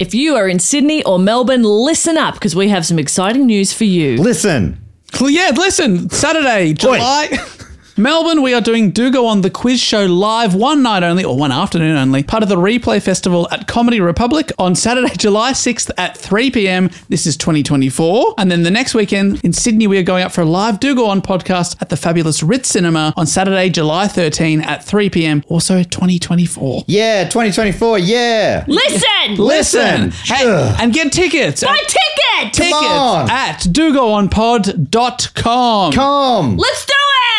If you are in Sydney or Melbourne, listen up because we have some exciting news for you. Listen. Yeah, listen, Saturday, July. Melbourne, we are doing Do Go On the Quiz Show live one night only, or one afternoon only, part of the Replay Festival at Comedy Republic on Saturday, July 6th at 3 pm. This is 2024. And then the next weekend in Sydney, we are going up for a live Do Go On podcast at the fabulous Ritz Cinema on Saturday, July 13 at 3 pm, also 2024. Yeah, 2024. Yeah. Listen! Listen. Hey, Ugh. and get tickets. My at, ticket! tickets on. at dogoonpod.com. Come. Let's do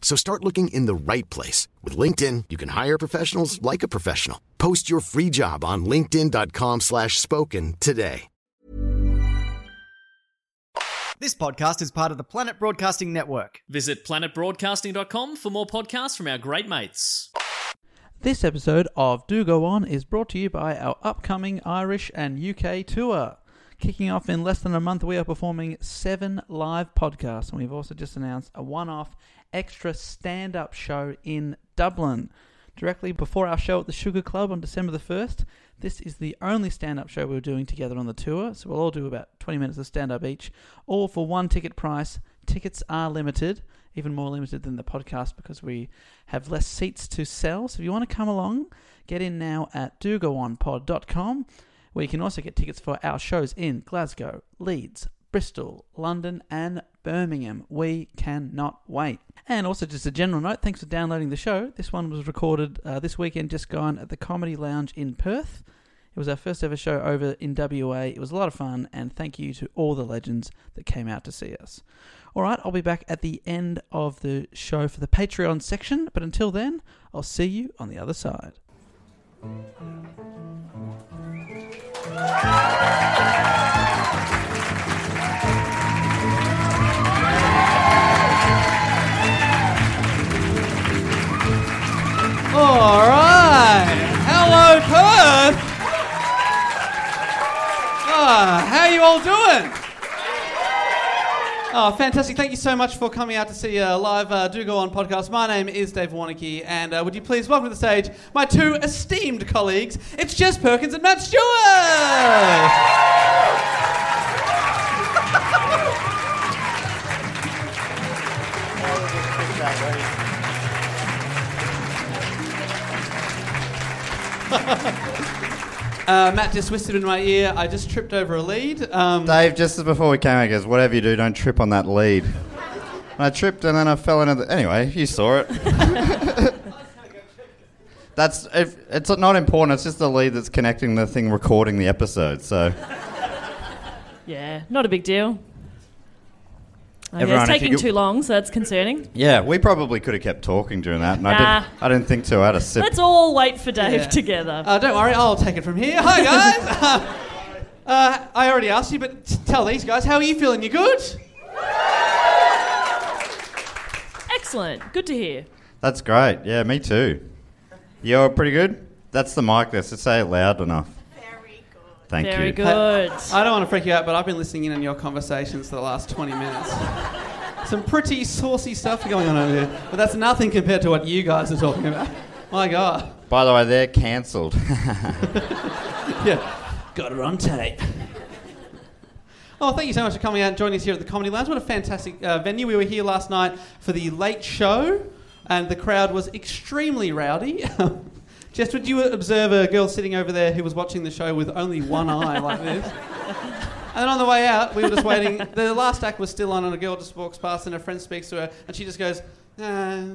So start looking in the right place. With LinkedIn, you can hire professionals like a professional. Post your free job on linkedin.com slash spoken today. This podcast is part of the Planet Broadcasting Network. Visit planetbroadcasting.com for more podcasts from our great mates. This episode of Do Go On is brought to you by our upcoming Irish and UK tour. Kicking off in less than a month, we are performing seven live podcasts, and we've also just announced a one off extra stand up show in Dublin. Directly before our show at the Sugar Club on December the 1st, this is the only stand up show we're doing together on the tour, so we'll all do about 20 minutes of stand up each, all for one ticket price. Tickets are limited, even more limited than the podcast because we have less seats to sell. So if you want to come along, get in now at dogoonpod.com where you can also get tickets for our shows in Glasgow, Leeds, Bristol, London, and Birmingham. We cannot wait. And also, just a general note thanks for downloading the show. This one was recorded uh, this weekend, just gone at the Comedy Lounge in Perth. It was our first ever show over in WA. It was a lot of fun, and thank you to all the legends that came out to see us. All right, I'll be back at the end of the show for the Patreon section, but until then, I'll see you on the other side. All right. Hello, Perth. Ah, how you all doing? Oh, fantastic. Thank you so much for coming out to see a live uh, Do Go On podcast. My name is Dave Warnock, and uh, would you please welcome to the stage my two esteemed colleagues? It's Jess Perkins and Matt Stewart! Uh, Matt just whispered in my ear, I just tripped over a lead. Um, Dave, just as before we came out, he goes, whatever you do, don't trip on that lead. And I tripped and then I fell into the. Anyway, you saw it. that's if, it's not important. It's just the lead that's connecting the thing recording the episode. So Yeah, not a big deal. Okay, Everyone, it's if you taking could- too long, so that's concerning. yeah, we probably could have kept talking during that, and I didn't. I didn't think to. I had a sip. Let's all wait for Dave Yeah. together. Uh, don't worry, I'll take it from here. Hi, guys. uh, I already asked you, but t- tell these guys, how are you feeling? You good? Excellent. Good to hear. That's great. Yeah, me too. You're pretty good. That's the mic. There, so say it loud enough. Very good. Thank Very you. Very good. I don't want to freak you out, but I've been listening in on your conversations for the last 20 minutes. Some pretty saucy stuff going on over here, but that's nothing compared to what you guys are talking about. My God. By the way, they're cancelled. Yeah. Got it on tape. Oh, thank you so much for coming out and joining us here at the Comedy Lounge. What a fantastic uh, venue. We were here last night for the late show, and the crowd was extremely rowdy. Jess, would you observe a girl sitting over there who was watching the show with only one eye like this? And then on the way out, we were just waiting. The last act was still on, and a girl just walks past, and a friend speaks to her, and she just goes, "Ah."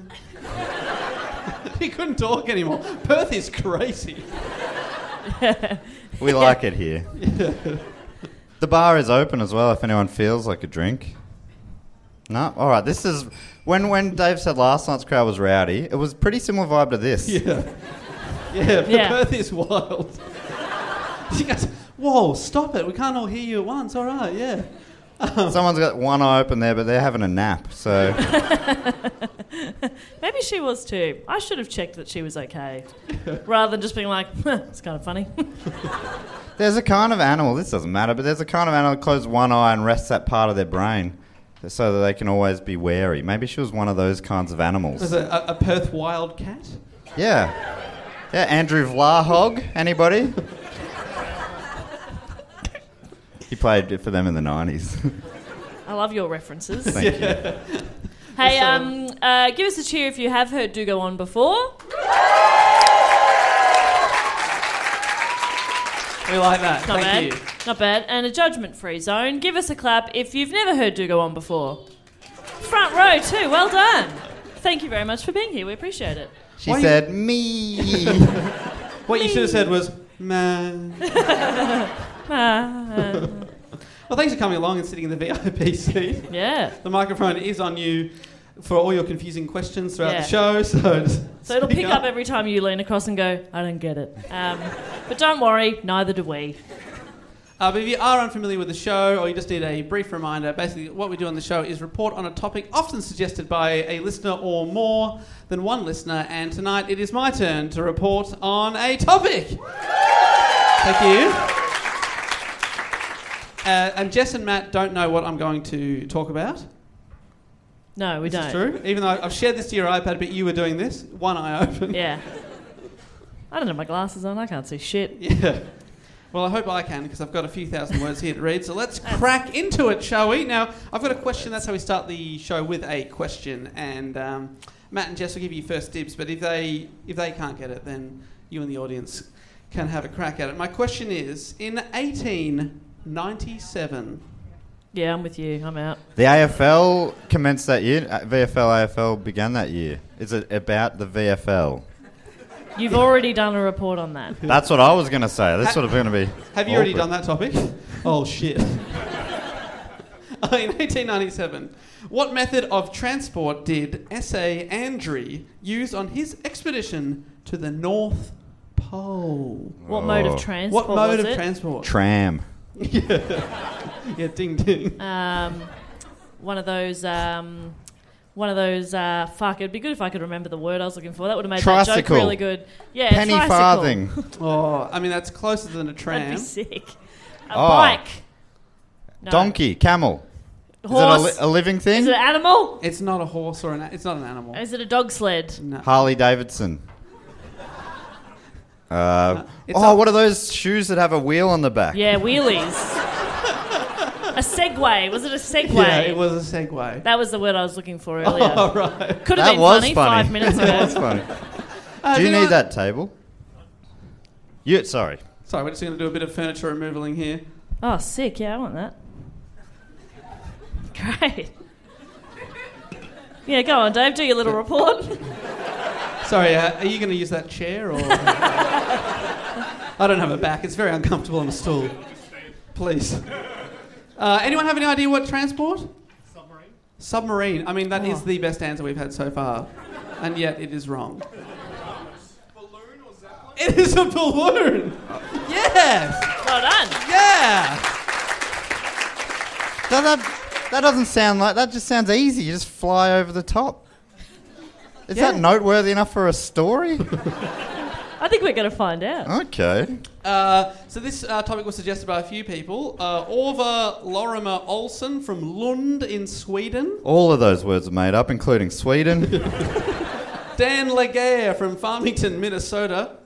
he couldn't talk anymore. Perth is crazy. We like it here. The bar is open as well if anyone feels like a drink. No? All right, this is. When, when Dave said last night's crowd was rowdy, it was pretty similar vibe to this. Yeah. Yeah, but Yeah. Perth is wild. she goes, Whoa, stop it. We can't all hear you at once. All right, yeah. Um, Someone's got one eye open there, but they're having a nap. So Maybe she was too. I should have checked that she was okay, rather than just being like, huh, "It's kind of funny." there's a kind of animal. This doesn't matter, but there's a kind of animal that closes one eye and rests that part of their brain, so that they can always be wary. Maybe she was one of those kinds of animals. There's a, a, a Perth wild cat. Yeah. Yeah, Andrew Vlahov. Anybody? he played for them in the 90s. I love your references. Thank you. Hey, So- um, uh, give us a cheer if you have heard "Do Go On" before. We like that. Not Thank bad. you. Not bad. And a judgment-free zone. Give us a clap if you've never heard "Do Go On" before. Front row too. Well done. Thank you very much for being here. We appreciate it. She Why you- said, me. What you should have said was, man. Ah, Well, thanks for coming along and sitting in the VIP seat. yeah. The microphone is on you for all your confusing questions throughout Yeah. the show. So, just So it'll speak pick up every time you lean across and go, "I don't get it." Um, but don't worry, neither do we. Uh, but if you are unfamiliar with the show or you just need a brief reminder, basically what we do on the show is report on a topic often suggested by a listener or more than one listener. And tonight it is my turn to report on a topic. Thank you. Uh, and Jess and Matt don't know what I'm going to talk about. No, we This don't. true. Even though I've shared this to your iPad, but you were doing this, one eye open. Yeah. I don't have my glasses on. I can't see shit. Yeah. Well, I hope I can because I've got a few thousand words here to read. So let's crack into it, shall we? Now, I've got a question. That's how we start the show with a question. And um, Matt and Jess will give you first dibs. But if they if they can't get it, then you and the audience can have a crack at it. My question is: In 1897, Yeah, I'm with you. I'm out. the AFL commenced that year. Uh, VFL, AFL began that year. Is it about the VFL? You've already done a report on that. That's what I was going to say. This would have going to be. have you already done that topic? oh shit! In 1897, what method of transport did S.A. Andre use on his expedition to the North Pole? What mode Oh. of transport What mode was of it? transport? Tram. yeah, ding ding. um, one of those. Um, one of those. Uh, fuck! It'd be good if I could remember the word I was looking for. That would have made that joke really good. Yeah, Penny tricycle. farthing. Oh, I mean that's closer than a tram. That'd be sick. A Oh. bike. No. Donkey. Camel. Horse. Is it a, li- a living thing? Is it an animal? It's not a horse or an. It's not an animal. Is it a dog sled? No. Harley Davidson. Uh, It's oh, a- what are those shoes that have a wheel on the back? Yeah, wheelies. a Segway. Was it a Segway? Yeah, it was a Segway. That was the word I was looking for earlier. Oh right. Could have That been was funny, funny. five minutes that was ago. funny. Uh, Do you need what? that table? You sorry. Sorry, we're just going to do a bit of furniture removaling here. Oh, sick. Yeah, I want that. Great. Yeah, go on, Dave. Do your little report. Sorry, uh, are you going to use that chair or? I don't have a back. It's very uncomfortable on a stool. Please. Uh, anyone have any idea what transport? Submarine. Submarine. I mean, that is Oh. the best answer we've had so far, and yet it is wrong. Balloon or zeppelin? It is a balloon. Yes. well done. Yeah. That, that, that doesn't sound like that. Just sounds easy. You just fly over the top. Is Yeah. that noteworthy enough for a story? I think we're going to find out. okay. Uh, so this uh, topic was suggested by a few people. Uh, Orva Lorimer Olsen from Lund in Sweden. All of those words are made up, including Sweden. Dan Laguerre from Farmington, Minnesota.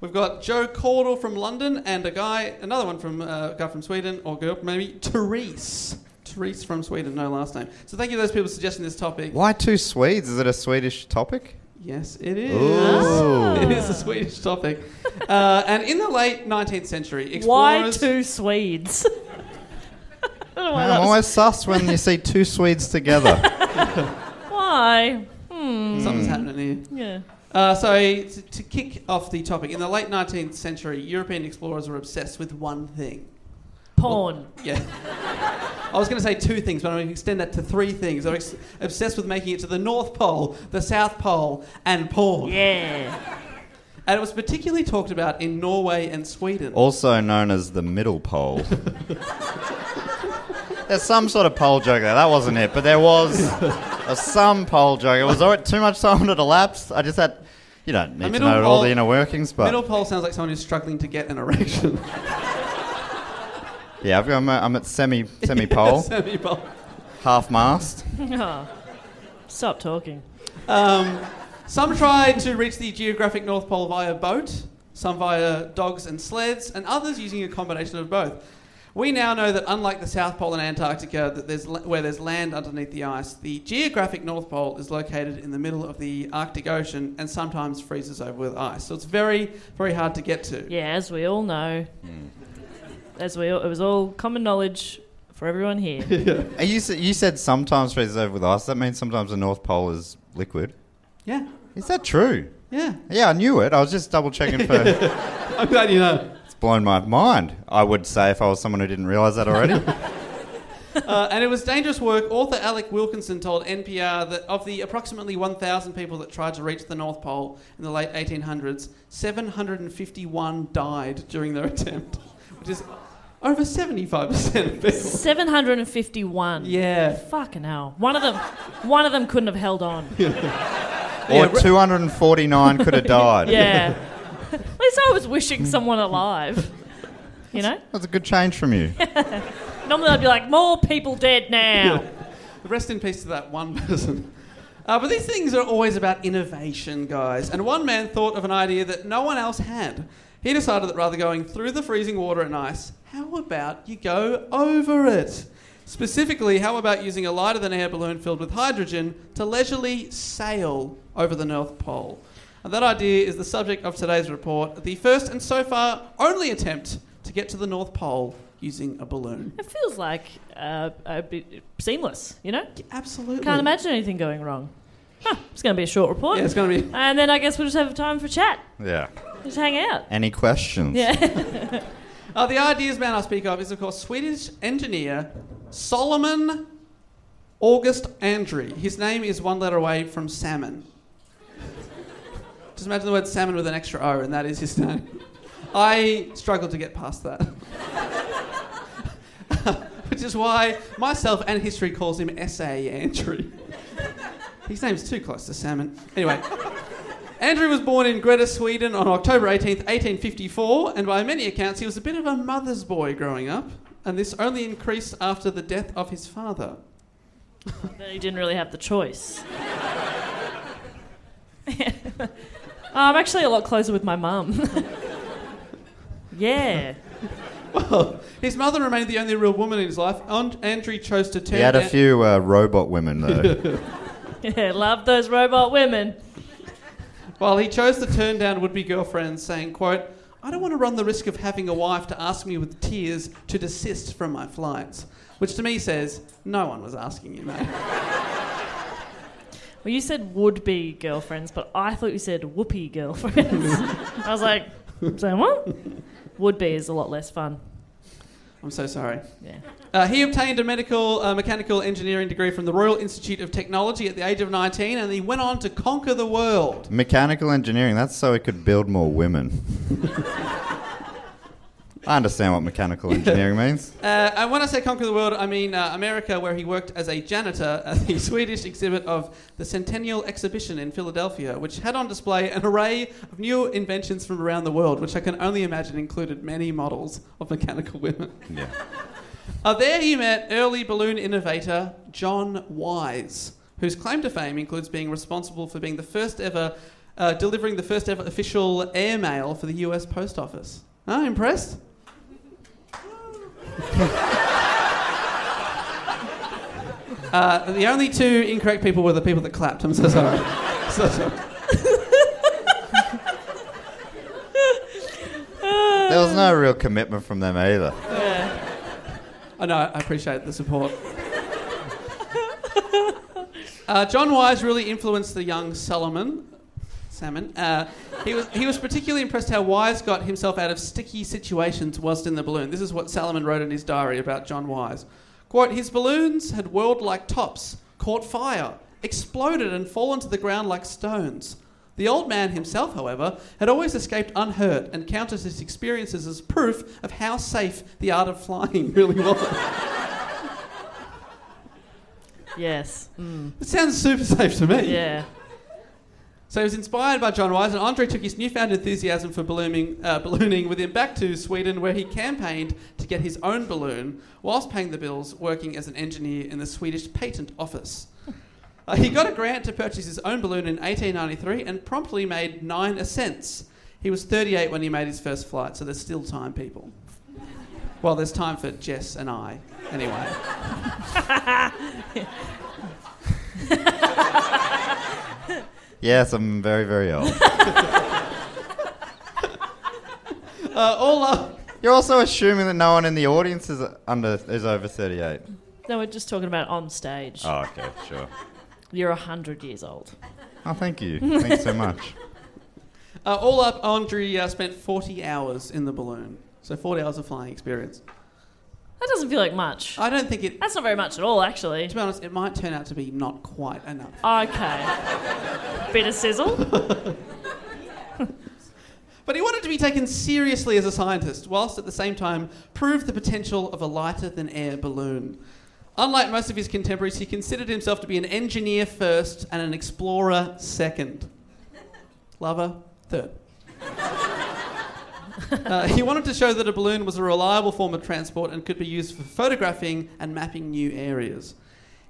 We've got Joe Caudle from London and a guy, another one from uh, a guy from Sweden or girl maybe Therese. Therese from Sweden, no last name. So thank you to those people suggesting this topic. Why two Swedes? Is it a Swedish topic? Yes, it is. Ooh. It is a Swedish topic. uh, and in the late 19th century, Why two Swedes? don't know why I'm always sus when you see two Swedes together. Why? Hmm. Something's happening here. Yeah. Uh, so, to, to kick off the topic, in the late 19th century, European explorers were obsessed with one thing. Porn. Yeah. I was going to say two things, but I'm going to extend that to three things. I'm ex- obsessed with making it to the North Pole, the South Pole, and porn. Yeah. And it was particularly talked about in Norway and Sweden. also known as the middle pole. There's some sort of pole joke there. That wasn't it, but there was a some pole joke. It was alright, too much time had elapsed. I just had, you don't need to middle know all the inner workings, but Middle pole sounds like someone who's struggling to get an erection. yeah, I've got, I'm, at- I'm at semi semi pole, Semi-pole. half mast. Oh. Stop talking. Um, some tried to reach the geographic North Pole via boat, some via dogs and sleds, and others using a combination of both. We now know that unlike the South Pole and Antarctica, that there's where there's land underneath the ice, the geographic North Pole is located in the middle of the Arctic Ocean and sometimes freezes over with ice. So it's very, very hard to get to. Yeah, as we all know. As we all, it was all common knowledge for everyone here. Uh, You said, you said sometimes freezes over with ice. That means sometimes the North Pole is liquid. Yeah, Is that true? yeah. Yeah, I knew it. I was just double checking for. I'm glad you know. it's blown my mind. I would say if I was someone who didn't realise that already. Uh, and it was dangerous work. Author Alec Wilkinson told NPR that of the approximately 1,000 people that tried to reach the North Pole in the late 1800s, 751 died during their attempt, which is over 75% of people. 751. Yeah. Fucking hell. One of them one of them couldn't have held on. Yeah. or 249 could have died. Yeah. At least I was wishing someone alive. You know? That's a good change from you. Normally I'd be like, more people dead now. Rest in peace to that one person. Uh, but these things are always about innovation, guys. And one man thought of an idea that no one else had. He decided that rather going through the freezing water and ice, how about you go over it? Specifically, how about using a lighter than air balloon filled with hydrogen to leisurely sail over the North Pole? And that idea is the subject of today's report, the first and so far only attempt to get to the North Pole using a balloon. It feels like uh, a bit seamless, you know? Absolutely. Can't imagine anything going wrong. Huh, it's going to be a short report. Yeah, it's going to be. And then I guess we'll just have time for chat. Yeah. Just hang out. Any questions? Yeah. Uh, the ideas man I speak of is, of course, Swedish engineer Salomon August Andrée. His name is one letter away from salmon. Just imagine the word salmon with an extra O, and that is his name. I struggled to get past that. Which is why myself and history calls him S.A. Andre. His name's too close to salmon. Anyway. Andre was born in Greta, Sweden on October 18th, 1854, and by many accounts, he was a bit of a mother's boy growing up, and this only increased after the death of his father. Then he didn't really have the choice. Oh, I'm actually a lot closer with my mum. yeah. Well, his mother remained the only real woman in his life. And Andre chose to turn He had a down- few uh, robot women, though. Yeah, love those robot women. Well, he chose to turn down would-be girlfriends, saying, quote, I don't want to run the risk of having a wife to ask me with tears to desist from my flights. Which to me says, no one was asking you, mate. Well, you said would be girlfriends, but I thought you said whoopee girlfriends. I was like, saying what? Would be is a lot less fun. I'm so sorry. Yeah. Uh, he obtained a medical uh, mechanical engineering degree from the Royal Institute of Technology at the age of 19, and he went on to conquer the world. Mechanical engineering, that's so he could build more women. I understand what mechanical engineering means. Uh, and when I say conquer the world, I mean uh, America, where he worked as a janitor at the Swedish exhibit of the Centennial Exhibition in Philadelphia, which had on display an array of new inventions from around the world, which I can only imagine included many models of mechanical women. Yeah. Uh, there he met early balloon innovator John Wise, whose claim to fame includes being responsible for being the first ever, uh, delivering the first ever official airmail for the US Post Office. Oh, impressed? Uh, the only two incorrect people were the people that clapped. I'm so sorry. so sorry. There was no real commitment from them either. I know. I appreciate the support. Uh, John Wise really influenced the young Salomon. Salmon. Uh, he was he was particularly impressed how Wise got himself out of sticky situations whilst in the balloon. This is what Salomon wrote in his diary about John Wise. Quote: His balloons had whirled like tops, caught fire, exploded, and fallen to the ground like stones. The old man himself, however, had always escaped unhurt and counted his experiences as proof of how safe the art of flying really was. Yes. Mm. it sounds super safe to me. Yeah. So he was inspired by John Wise, and Andre took his newfound enthusiasm for ballooning, uh, ballooning with him back to Sweden, where he campaigned to get his own balloon whilst paying the bills, working as an engineer in the Swedish Patent Office. Uh, he got a grant to purchase his own balloon in 1893 and promptly made nine ascents. He was 38 when he made his first flight, so there's still time, people. Well, there's time for Jess and I, anyway. Yes, I'm very, very old. Uh, all up. You're also assuming that no one in the audience is under is over 38. No, we're just talking about on stage. Oh, okay, sure. You're 100 years old. Oh, thank you. Thanks so much. Uh, all up, Andre uh, spent 40 hours in the balloon. So 40 hours of flying experience. That doesn't feel like much. I don't think it, That's not very much at all, actually. to be honest, it might turn out to be not quite enough. Okay. Bit of sizzle. But he wanted to be taken seriously as a scientist, whilst at the same time prove the potential of a lighter than air balloon. Unlike most of his contemporaries, he considered himself to be an engineer first and an explorer second. Lover, third. Uh, he wanted to show that a balloon was a reliable form of transport and could be used for photographing and mapping new areas.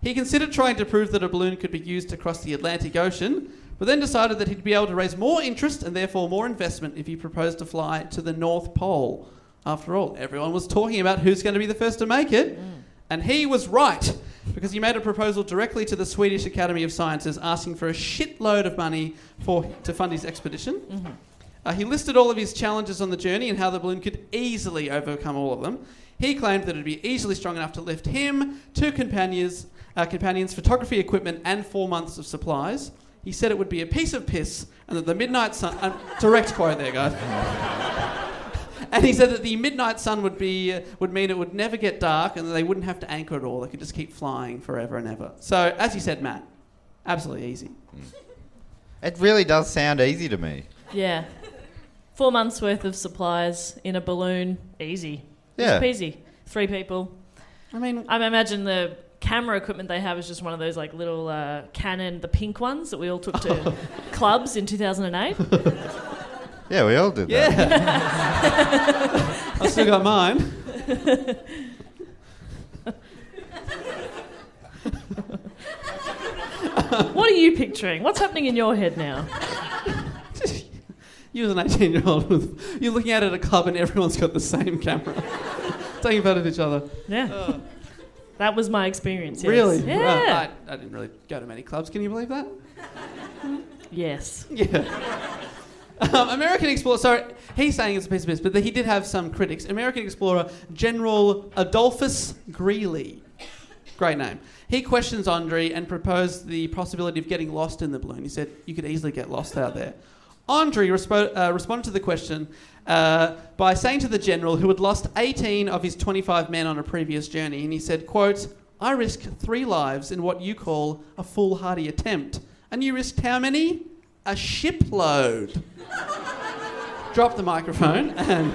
He considered trying to prove that a balloon could be used across the Atlantic Ocean, but then decided that he'd be able to raise more interest and therefore more investment if he proposed to fly to the North Pole. After all, everyone was talking about who's going to be the first to make it, and he was right because he made a proposal directly to the Swedish Academy of Sciences asking for a shitload of money for to fund his expedition. Uh, he listed all of his challenges on the journey and how the balloon could easily overcome all of them. He claimed that it would be easily strong enough to lift him, two companions, uh, companions, photography equipment, and four months of supplies. He said it would be a piece of piss, and that the midnight sun. Uh, direct quote there, guys. and he said that the midnight sun would be uh, would mean it would never get dark, and that they wouldn't have to anchor at all. They could just keep flying forever and ever. So, as you said, Matt, absolutely easy. It really does sound easy to me. Yeah. Four months worth of supplies in a balloon. Easy. Yeah. Easy peasy. Three people. I mean, I imagine the camera equipment they have is just one of those like little uh, Canon, the pink ones that we all took to clubs in 2008. Yeah, we all did that. yeah. I still got mine. what are you picturing? What's happening in your head now? You as an 18 year old, you're looking out at a club and everyone's got the same camera. Taking photos of each other. Yeah. That was my experience. Yes. Really? Yeah. Right. I, I didn't really go to many clubs. Can you believe that? Yes. Yeah. Um, American Explorer, sorry, he's saying it's a piece of piss, but he did have some critics. American Explorer General Adolphus Greely. Great name. He questions Andre and proposed the possibility of getting lost in the balloon. He said, You could easily get lost out there. Andre respo- uh, responded to the question uh, by saying to the general, who had lost 18 of his 25 men on a previous journey, and he said, quote, I risked three lives in what you call a foolhardy attempt. And you risked how many? A shipload. Dropped the microphone and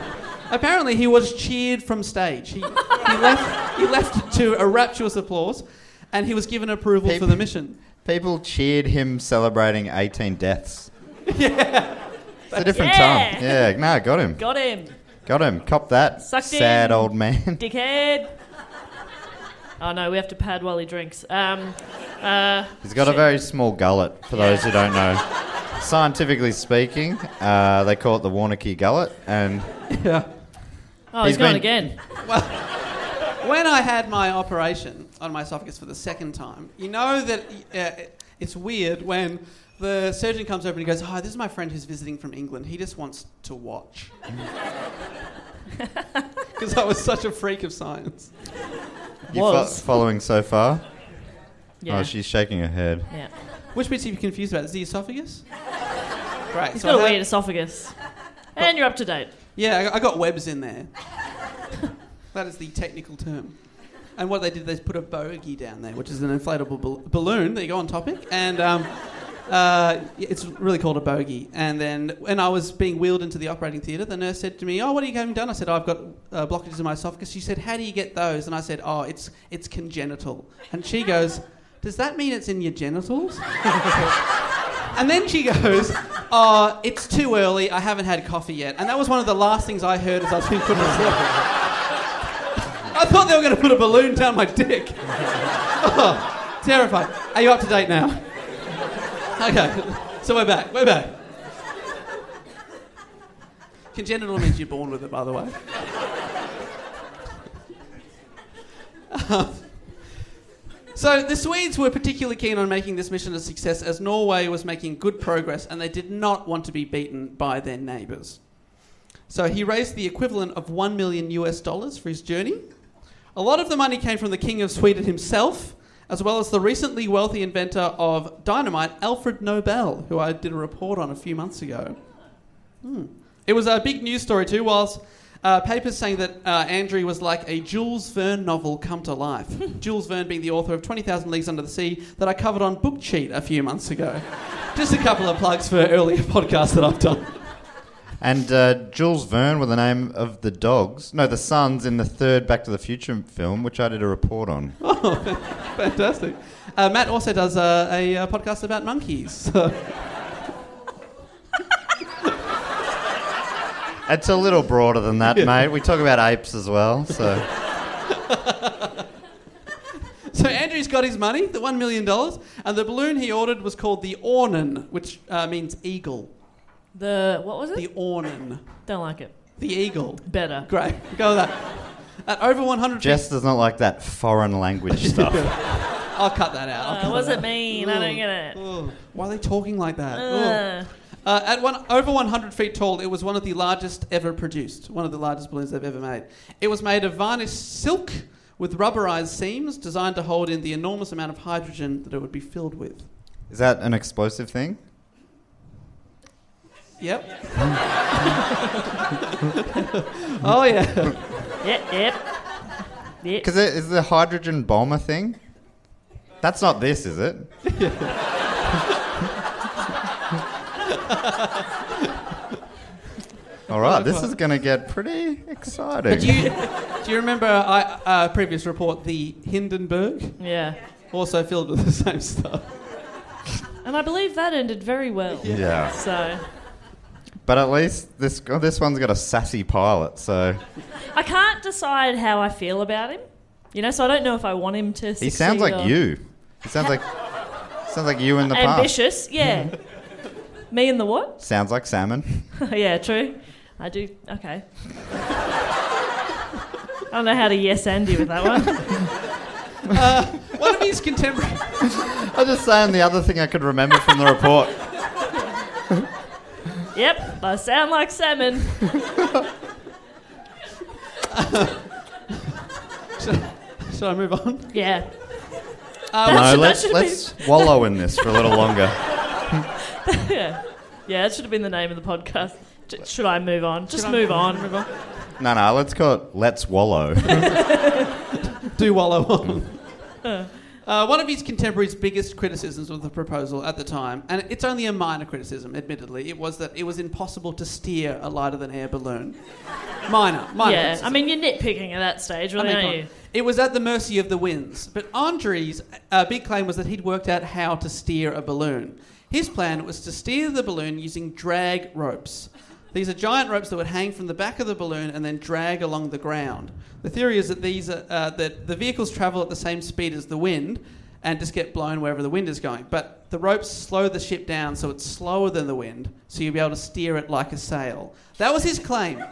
apparently he was cheered from stage. He, he, left, he left to a rapturous applause and he was given approval for the mission. People cheered him celebrating 18 deaths. Yeah. It's a different Yeah. time. Yeah, no, got him. Got him. Got him. Cop that. Sucked sad in. old man. Dickhead. Oh no, we have to pad while he drinks. Um, uh, He's got a very small gullet, for those who don't know. Scientifically speaking, uh, they call it the Warnock gullet, and Yeah. oh, he's He's gone been- again. When I had my operation on my esophagus for the second time, you know that uh, it's weird when the surgeon comes over and he goes, "Hi, this is my friend who's visiting from England. He just wants to watch." Because I was such a freak of science. You fo- Was. following so far? Yeah. Oh, she's shaking her head. yeah. Which bits are you confused about? Is the esophagus? Great. He's so got a I had- weird esophagus. And you're up to date. Yeah, I I got webs in there. that is the technical term. And what they did, they put a bogey down there, which is an inflatable bal- balloon. There you go on topic. And um, uh, it's really called a bogey. And then when I was being wheeled into the operating theatre, the nurse said to me, "Oh, what are you having done?" I said, "I've got uh, blockages in my esophagus." She said, "How do you get those?" And I said, "Oh, it's it's congenital." And she goes, "Does that mean it's in your genitals?" And then she goes, Oh, it's too early. I haven't had coffee yet. And that was one of the last things I heard as I was being put in the sleep. I thought they were going to put a balloon down my dick. Oh, terrified. Are you up to date now? Okay, so we're back. We're back. Congenital means you're born with it, by the way. Um, so the Swedes were particularly keen on making this mission a success as Norway was making good progress and they did not want to be beaten by their neighbours. So he raised the equivalent of 1 million US dollars for his journey. A lot of the money came from the King of Sweden himself, as well as the recently wealthy inventor of dynamite, Alfred Nobel, who I did a report on a few months ago. Hmm. It was a big news story too, whilst uh, papers saying that uh, Andre was like a Jules Verne novel come to life. Jules Verne being the author of 20,000 Leagues Under the Sea that I covered on Book Cheat a few months ago. Just a couple of plugs for earlier podcasts that I've done. And uh, Jules Verne were the name of the dogs. No, the sons in the third Back to the Future film, which I did a report on. Oh, Fantastic. Uh, Matt also does uh, a, uh podcast about monkeys. So- It's a little broader than that, mate. We talk about apes as well. So So Andre's got his money, the one million dollars, and the balloon he ordered was called the Ornen, which uh, means eagle. The what was it? The Ornen, Don't like it. the eagle. Better. Great, go with that. At over 100 feet- Jess does not like that foreign language stuff. I'll cut that out. I'll Uh, cut what does that it mean? I don't get it. out. Ugh. Why are they talking like that? Ugh. Uh, Uh, at one, over 100 feet tall, it was one of the largest ever produced, one of the largest balloons they've ever made. It was made of varnished silk with rubberized seams designed to hold in the enormous amount of hydrogen that it would be filled with. Is that an explosive thing? Yep. oh, yeah. yep, yep. Yep. Because it is the hydrogen bomb a thing? That's not this, is it? All right, this is going to get pretty exciting. Do you, do you remember our uh, previous report, the Hindenburg? Yeah. Also filled with the same stuff. And I believe that ended very well. yeah, So but at least this oh, this one's got a sassy pilot, so I can't decide how I feel about him. You know, so I don't know if I want him to. he sounds like or- you. He sounds like sounds like you in the past. Ambitious, yeah. Me and the what? Sounds like salmon. yeah, true. I do. Okay. I don't know how to yes and you with that one. Uh, one of his contemporaries. I'm just saying the other thing I could remember from the report. Yep, I sound like salmon. Should I move on? Yeah. Uh, no, should- let's let's wallow in this for a little longer. Yeah. Yeah, that should have been the name of the podcast. J- Should I move on? Just I- move on. Move on. No, no, let's call it Let's Wallow. do wallow on. Uh, one of his contemporaries' biggest criticisms of the proposal at the time, and it's only a minor criticism, admittedly, it was that it was impossible to steer a lighter than air balloon. Minor, minor. yeah, criticism. I mean, you're nitpicking at that stage, I mean, aren't you? It was at the mercy of the winds. But Andre's uh, big claim was that he'd worked out how to steer a balloon. His plan was to steer the balloon using drag ropes. These are giant ropes that would hang from the back of the balloon and then drag along the ground. The theory is that these are, uh, that the vehicles travel at the same speed as the wind and just get blown wherever the wind is going. But the ropes slow the ship down so it's slower than the wind, so you'll be able to steer it like a sail. That was his claim.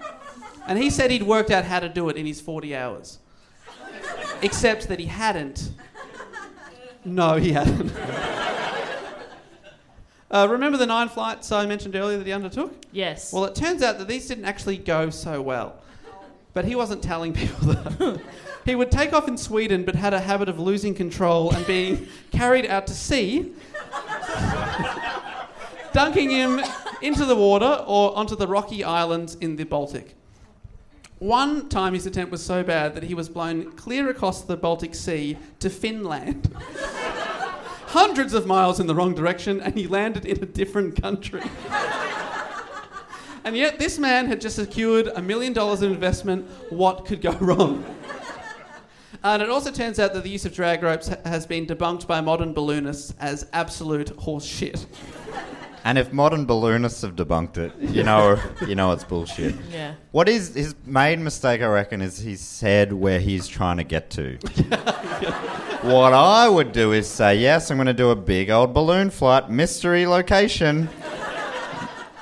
And he said he'd worked out how to do it in his 40 hours. Except that he hadn't. No, he hadn't. Uh, remember the nine flights I mentioned earlier that he undertook? Yes. Well, it turns out that these didn't actually go so well. but he wasn't telling people that. he would take off in Sweden, but had a habit of losing control and being carried out to sea, dunking him into the water or onto the rocky islands in the Baltic. One time his attempt was so bad that he was blown clear across the Baltic Sea to Finland. Hundreds of miles in the wrong direction, and he landed in a different country. and yet, this man had just secured a million dollars in investment. What could go wrong? And it also turns out that the use of drag ropes ha- has been debunked by modern balloonists as absolute horse shit. And if modern balloonists have debunked it, you know, you know it's bullshit. Yeah. What is his main mistake? I reckon is he said where he's trying to get to. what I would do is say, yes, I'm going to do a big old balloon flight, mystery location,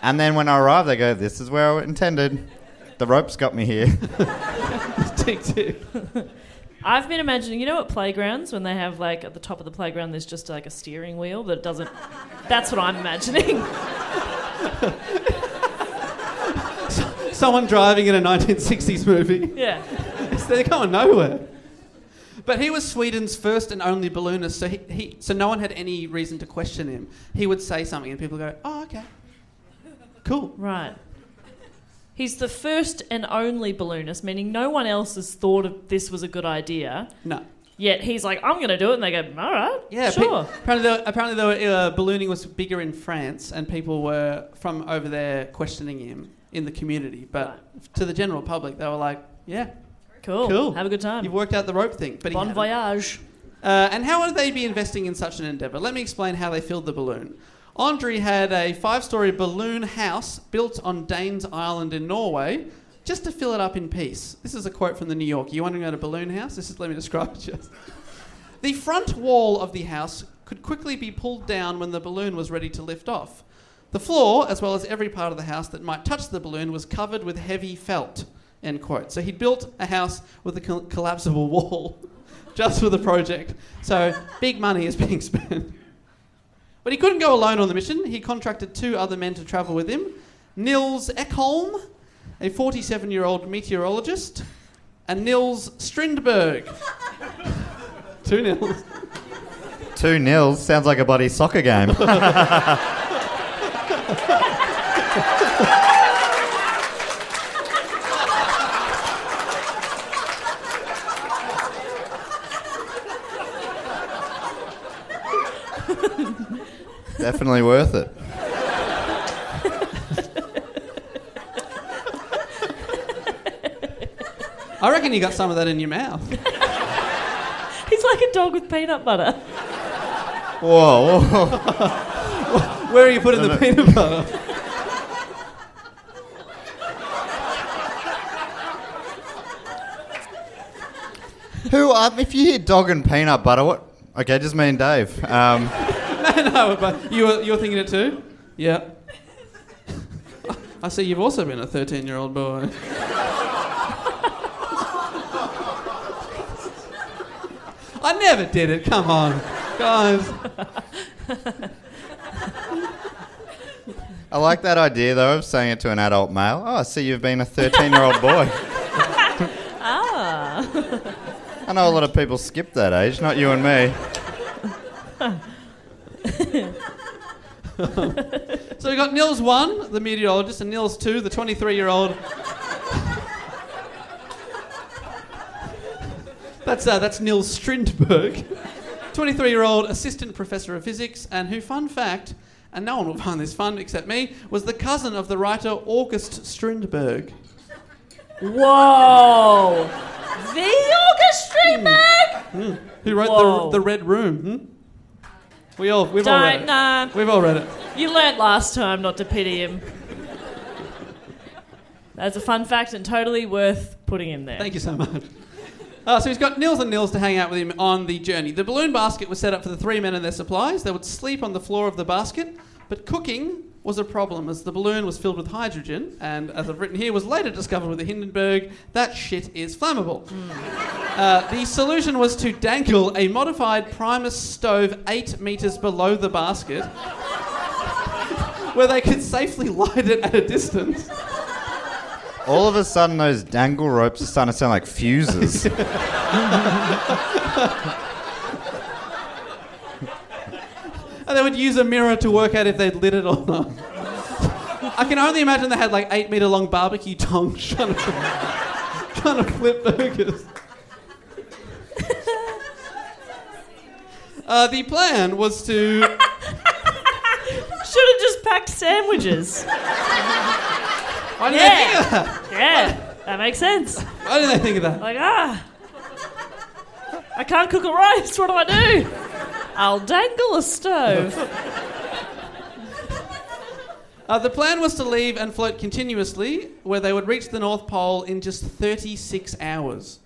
and then when I arrive, they go, this is where I intended. The ropes got me here. tick, tick. I've been imagining, you know, at playgrounds when they have like at the top of the playground, there's just like a steering wheel that doesn't. That's what I'm imagining. Someone driving in a 1960s movie. yeah. They're going nowhere. But he was Sweden's first and only balloonist, so he, he so no one had any reason to question him. He would say something, and people go, "Oh, okay, cool." Right. He's the first and only balloonist, meaning no one else has thought of this was a good idea. No. Yet he's like, I'm going to do it, and they go, all right, Yeah, pe- sure. apparently, there, apparently there were, uh, ballooning was bigger in France, and people were from over there questioning him in the community. But to the general public, they were like, "Yeah, cool, cool, have a good time. You've worked out the rope thing." But he bon hadn't. voyage. Uh, and how would they be investing in such an endeavour? Let me explain how they filled the balloon. Andre had a five story balloon house built on Danes Island in Norway just to fill it up in peace. This is a quote from the New Yorker. You wondering about a balloon house? This is, let me describe it just. The front wall of the house could quickly be pulled down when the balloon was ready to lift off. The floor, as well as every part of the house that might touch the balloon, was covered with heavy felt. End quote. So he'd built a house with a col- collapsible wall just for the project. So big money is being spent. But he couldn't go alone on the mission. He contracted two other men to travel with him Nils Ekholm, a 47 year old meteorologist, and Nils Strindberg. two Nils. Two nils sounds like a bloody soccer game. Definitely worth it. I reckon you got some of that in your mouth. He's like a dog with peanut butter. Whoa, whoa. Where are you putting the peanut butter? Who? Um, if you hear dog and peanut butter, what? Okay, just me and Dave. Um, no, but you were, you were thinking it too? Yeah. I see you've also been a 13 year old boy. I never did it. Come on, guys. I like that idea though of saying it to an adult male. Oh, I see you've been a 13 year old boy. Ah. I know a lot of people skip that age, not you and me. So we've got Nils 1, the meteorologist, and Nils 2, the 23 year old. that's, uh, that's Nils Strindberg, 23 year old assistant professor of physics, and who, fun fact, and no one will find this fun except me, was the cousin of the writer August Strindberg. Whoa! the August Strindberg? Who wrote Whoa. the, the Red Room? Hmm? We all, we've all read Don't, it. nah. We've all read it. You learnt last time not to pity him. That's a fun fact and totally worth putting in there. Thank you so much. Uh, so he's got Nils and Nils to hang out with him on the journey. The balloon basket was set up for the three men and their supplies. They would sleep on the floor of the basket, but cooking was a problem as the balloon was filled with hydrogen, and as I've written here, was later discovered with the Hindenburg that shit is flammable. Uh, the solution was to dangle a modified Primus stove eight metres below the basket, where they could safely light it at a distance. All of a sudden, those dangle ropes are starting to sound like fuses. And they would use a mirror to work out if they'd lit it or not. I can only imagine they had like eight meter long barbecue tongs trying to, trying to flip burgers. Uh, the plan was to. Should have just packed sandwiches. Why did they think of that? Yeah, that makes sense. Why did they think of that? Like, ah, I can't cook a roast. What do I do? I'll dangle a stove. Uh, the plan was to leave and float continuously, where they would reach the North Pole in just 36 hours.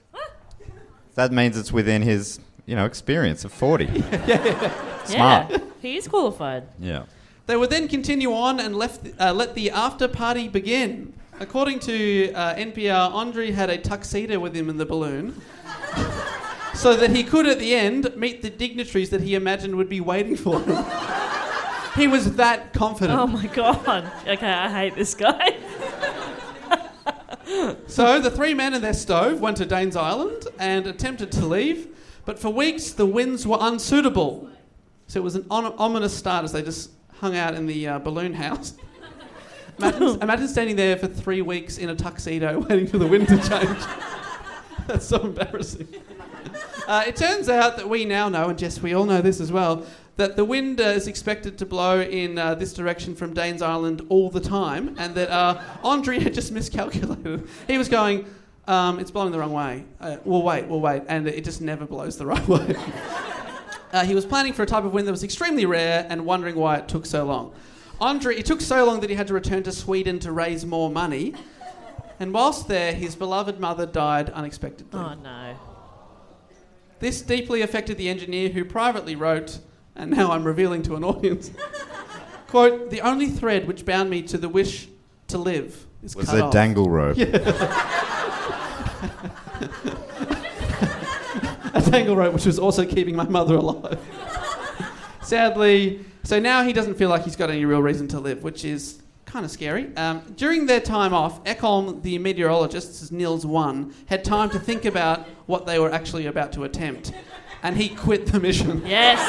that means it's within his, you know, experience of 40. Yeah, Smart. Yeah, he is qualified. Yeah. They would then continue on and left, uh, let the after party begin. According to uh, NPR, Andre had a tuxedo with him in the balloon so that he could, at the end, meet the dignitaries that he imagined would be waiting for him. he was that confident. Oh my god. Okay, I hate this guy. So the three men and their stove went to Danes Island and attempted to leave, but for weeks the winds were unsuitable. So it was an on- ominous start as they just hung out in the uh, balloon house. Imagine, imagine standing there for three weeks in a tuxedo waiting for the wind to change. That's so embarrassing. Uh, it turns out that we now know, and Jess, we all know this as well, that the wind uh, is expected to blow in uh, this direction from Danes Island all the time, and that uh, Andre had just miscalculated. He was going, um, it's blowing the wrong way. Uh, we'll wait, we'll wait, and it just never blows the right way. Uh, he was planning for a type of wind that was extremely rare and wondering why it took so long. Andre, it took so long that he had to return to Sweden to raise more money. And whilst there, his beloved mother died unexpectedly. Oh no. This deeply affected the engineer who privately wrote, and now I'm revealing to an audience, quote, the only thread which bound me to the wish to live is Was cut a off. dangle rope. a dangle rope which was also keeping my mother alive. Sadly, so now he doesn't feel like he's got any real reason to live, which is kind of scary. Um, during their time off, Ekholm, the meteorologist, Nils 1, had time to think about what they were actually about to attempt. And he quit the mission. Yes.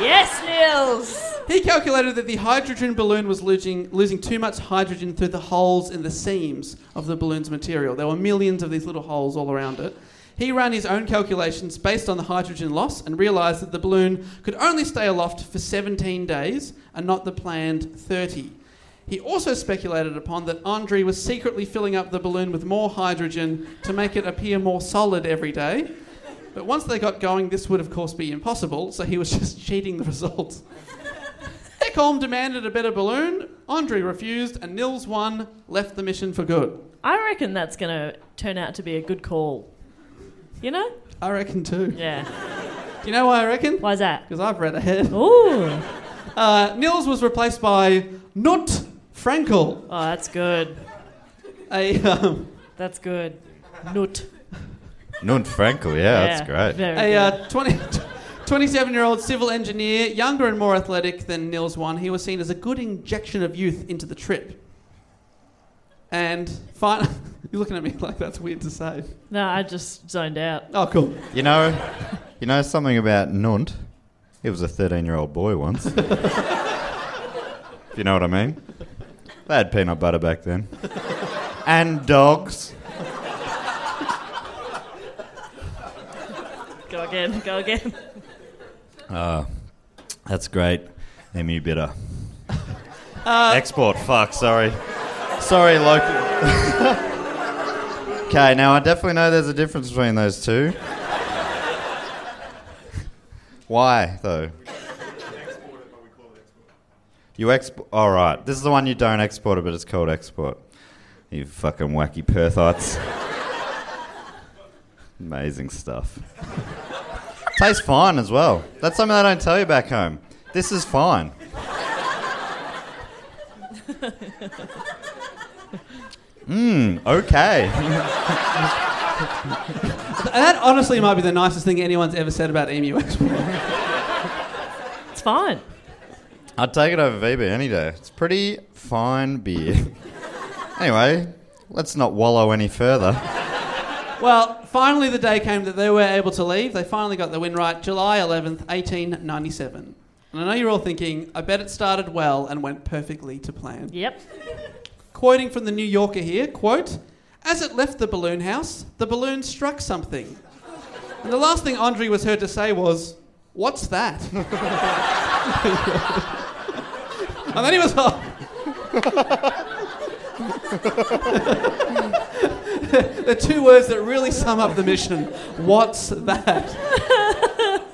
Yes, Nils. He calculated that the hydrogen balloon was losing, losing too much hydrogen through the holes in the seams of the balloon's material. There were millions of these little holes all around it. He ran his own calculations based on the hydrogen loss and realised that the balloon could only stay aloft for 17 days and not the planned 30. He also speculated upon that Andre was secretly filling up the balloon with more hydrogen to make it appear more solid every day. But once they got going, this would of course be impossible, so he was just cheating the results. Ekholm demanded a better balloon, Andre refused, and Nils 1 left the mission for good. I reckon that's going to turn out to be a good call. You know? I reckon too. Yeah. Do you know why I reckon? Why's that? Because I've read ahead. Ooh. Uh, Nils was replaced by Knut Frankel, Oh, that's good. a um, That's good. Nut. Nunt Frankel, yeah, that's great. Very a good. uh, 20, 27 year old civil engineer, younger and more athletic than Nils 1. He was seen as a good injection of youth into the trip. And fine, you're looking at me like that's weird to say. no, I just zoned out. Oh, cool. You know, you know something about Nunt? He was a 13-year-old boy once. if you know what I mean. They had peanut butter back then. and dogs. Go again. Go again. Uh, that's great. Emu bitter. Export, fuck, sorry. Sorry, local. Okay, now I definitely know there's a difference between those two. Why, though? You export. All right, this is the one you don't export it, but it's called export. You fucking wacky Perthites. Amazing stuff. Tastes fine as well. That's something they don't tell you back home. This is fine. Mmm, okay. That honestly might be the nicest thing anyone's ever said about Emu Export. It's fine. I'd take it over VB any day. It's pretty fine beer. anyway, let's not wallow any further. Well, finally, the day came that they were able to leave. They finally got the win right, July 11th, 1897. And I know you're all thinking, I bet it started well and went perfectly to plan. Yep. Quoting from the New Yorker here, quote, as it left the balloon house, the balloon struck something. And the last thing Andre was heard to say was, What's that? and then he was off. the two words that really sum up the mission. What's that?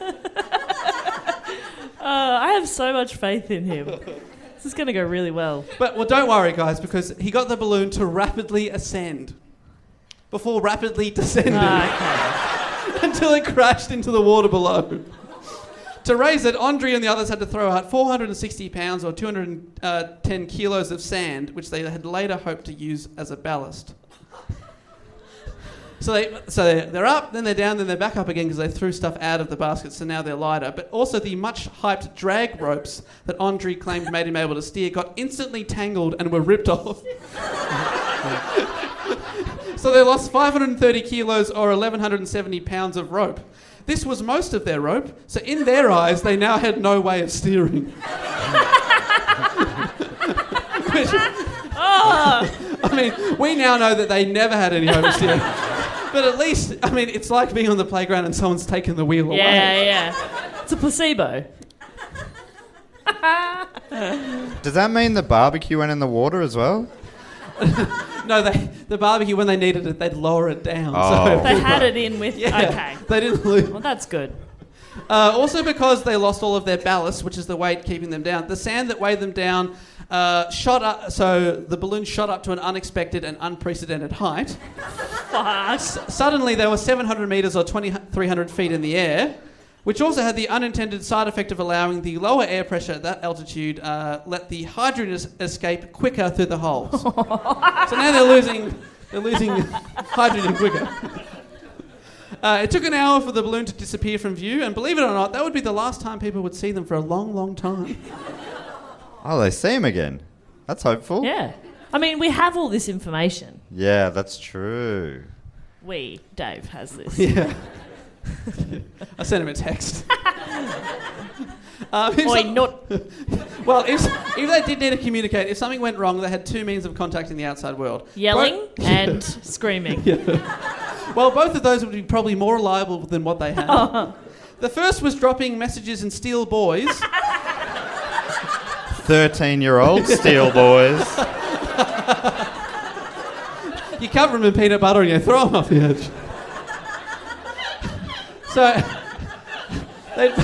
Uh, I have so much faith in him. This is going to go really well. But well, don't worry, guys, because he got the balloon to rapidly ascend before rapidly descending Ah, until it crashed into the water below. To raise it, Andre and the others had to throw out 460 pounds or 210 uh, kilos of sand, which they had later hoped to use as a ballast. So, they, so they're, they're up, then they're down, then they're back up again because they threw stuff out of the basket, so now they're lighter. But also the much hyped drag ropes that Andre claimed made him able to steer got instantly tangled and were ripped off. so they lost 530 kilos or 1,170 pounds of rope. This was most of their rope, so in their eyes, they now had no way of steering. Which- ah. I mean, we now know that they never had any hope of steering. But at least, I mean, it's like being on the playground and someone's taken the wheel away. Yeah, yeah. It's a placebo. Does that mean the barbecue went in the water as well? No, they, the barbecue, when they needed it, they'd lower it down. Oh. They had it in with. Yeah, Okay. they didn't lose. Well, that's good. Uh, also, because they lost all of their ballast, which is the weight keeping them down, the sand that weighed them down uh, shot up. So the balloon shot up to an unexpected and unprecedented height. Fuck. Suddenly, they were 700 meters or 2,300 feet in the air, which also had the unintended side effect of allowing the lower air pressure at that altitude uh, let the hydrogen es- escape quicker through the holes. so now they're losing, they're losing hydrogen quicker. Uh, it took an hour for the balloon to disappear from view, and believe it or not, that would be the last time people would see them for a long, long time. Oh, they see him again. That's hopeful. Yeah. I mean, we have all this information. Yeah, that's true. We, Dave, has this. Yeah. I sent him a text. um, if Oi, some- not. well, if, if they did need to communicate, if something went wrong, they had two means of contacting the outside world. Yelling Bo- and screaming. well, both of those would be probably more reliable than what they had. the first was dropping messages in steel boys. 13 year old steel boys. You cover them in peanut butter and you throw them off the edge. So, they'd,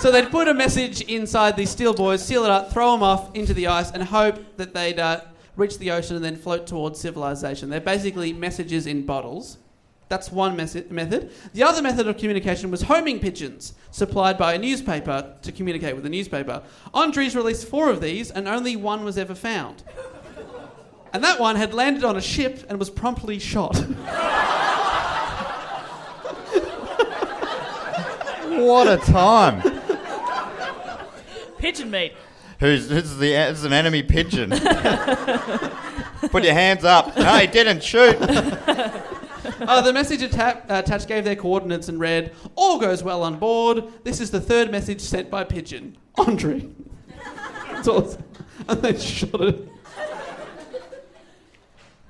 so they'd put a message inside these steel boys, seal it up, throw them off into the ice, and hope that they'd uh, reach the ocean and then float towards civilization. They're basically messages in bottles. That's one method. The other method of communication was homing pigeons, supplied by a newspaper to communicate with the newspaper. Andres released four of these, and only one was ever found. And that one had landed on a ship and was promptly shot. What a time. Pigeon meat. Who's, who's the who's an enemy pigeon? Put your hands up. No, he didn't shoot. Uh, the message atta- uh, attached gave their coordinates and read, All goes well on board. This is the third message sent by Pigeon. Andre. That's all it's- and they shot it.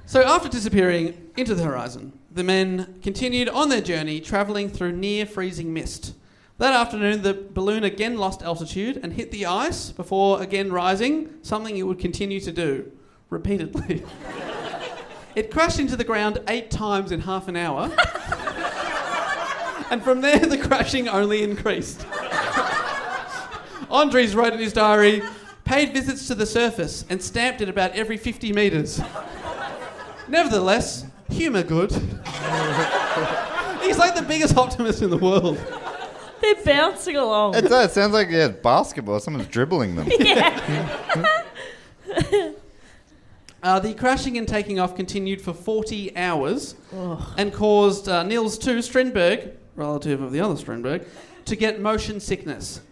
So after disappearing into the horizon, the men continued on their journey, travelling through near freezing mist. That afternoon, the balloon again lost altitude and hit the ice before again rising, something it would continue to do repeatedly. It crashed into the ground eight times in half an hour. and from there, the crashing only increased. Andres wrote in his diary paid visits to the surface and stamped it about every 50 metres. Nevertheless, humour good. He's like the biggest optimist in the world. They're bouncing along. It does. It sounds like yeah, basketball. Someone's dribbling them. Uh, the crashing and taking off continued for 40 hours and caused uh, Nils II Strindberg, relative of the other Strindberg, to get motion sickness.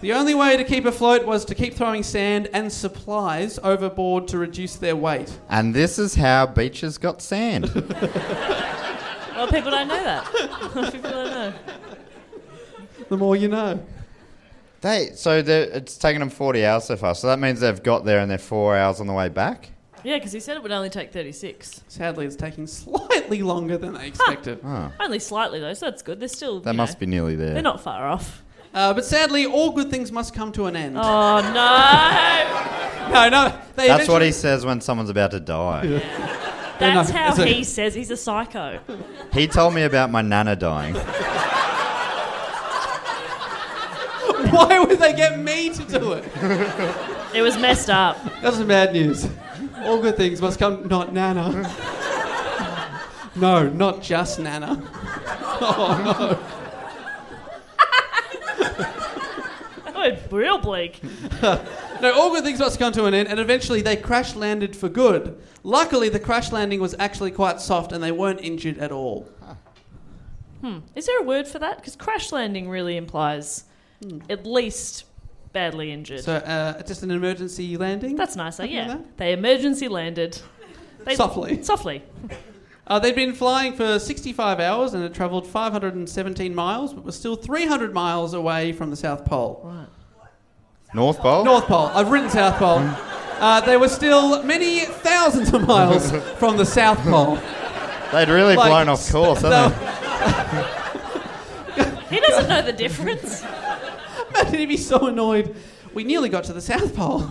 The only way to keep afloat was to keep throwing sand and supplies overboard to reduce their weight. And this is how beaches got sand. Well, people don't know that. people don't know. The more you know. they so it's taken them 40 hours so far. So that means they've got there and they're four hours on the way back. Yeah, because he said it would only take 36. Sadly, it's taking slightly longer than they expected. Oh, Only slightly, though, so that's good. They're still. that you must know, be nearly there. They're not far off. Uh, but sadly, all good things must come to an end. Oh, no! No, no. They That's what he says when someone's about to die. That's no, how it's a- he says he's a psycho. He told me about my nana dying. Why would they get me to do it? It was messed up. That's some bad news. All good things must come. Not Nana. No, not just Nana. Oh Oh, real bleak. no. All good things must come to an end, and eventually they crash landed for good. Luckily, the crash landing was actually quite soft, and they weren't injured at all. Is there a word for that? Because crash landing really implies at least badly injured. So, uh, just an emergency landing. That's nicer, Something yeah. like They emergency landed. They, Softly. Softly. Uh, they'd been flying for 65 hours and had travelled 517 miles, but were still 300 miles away from the South Pole. Right. North Pole? North Pole. I've written South Pole. Uh, they were still many thousands of miles from the South Pole. They'd really Like, blown off course, hadn't they? He doesn't know the difference. Imagine he'd be so annoyed. We nearly got to the South Pole.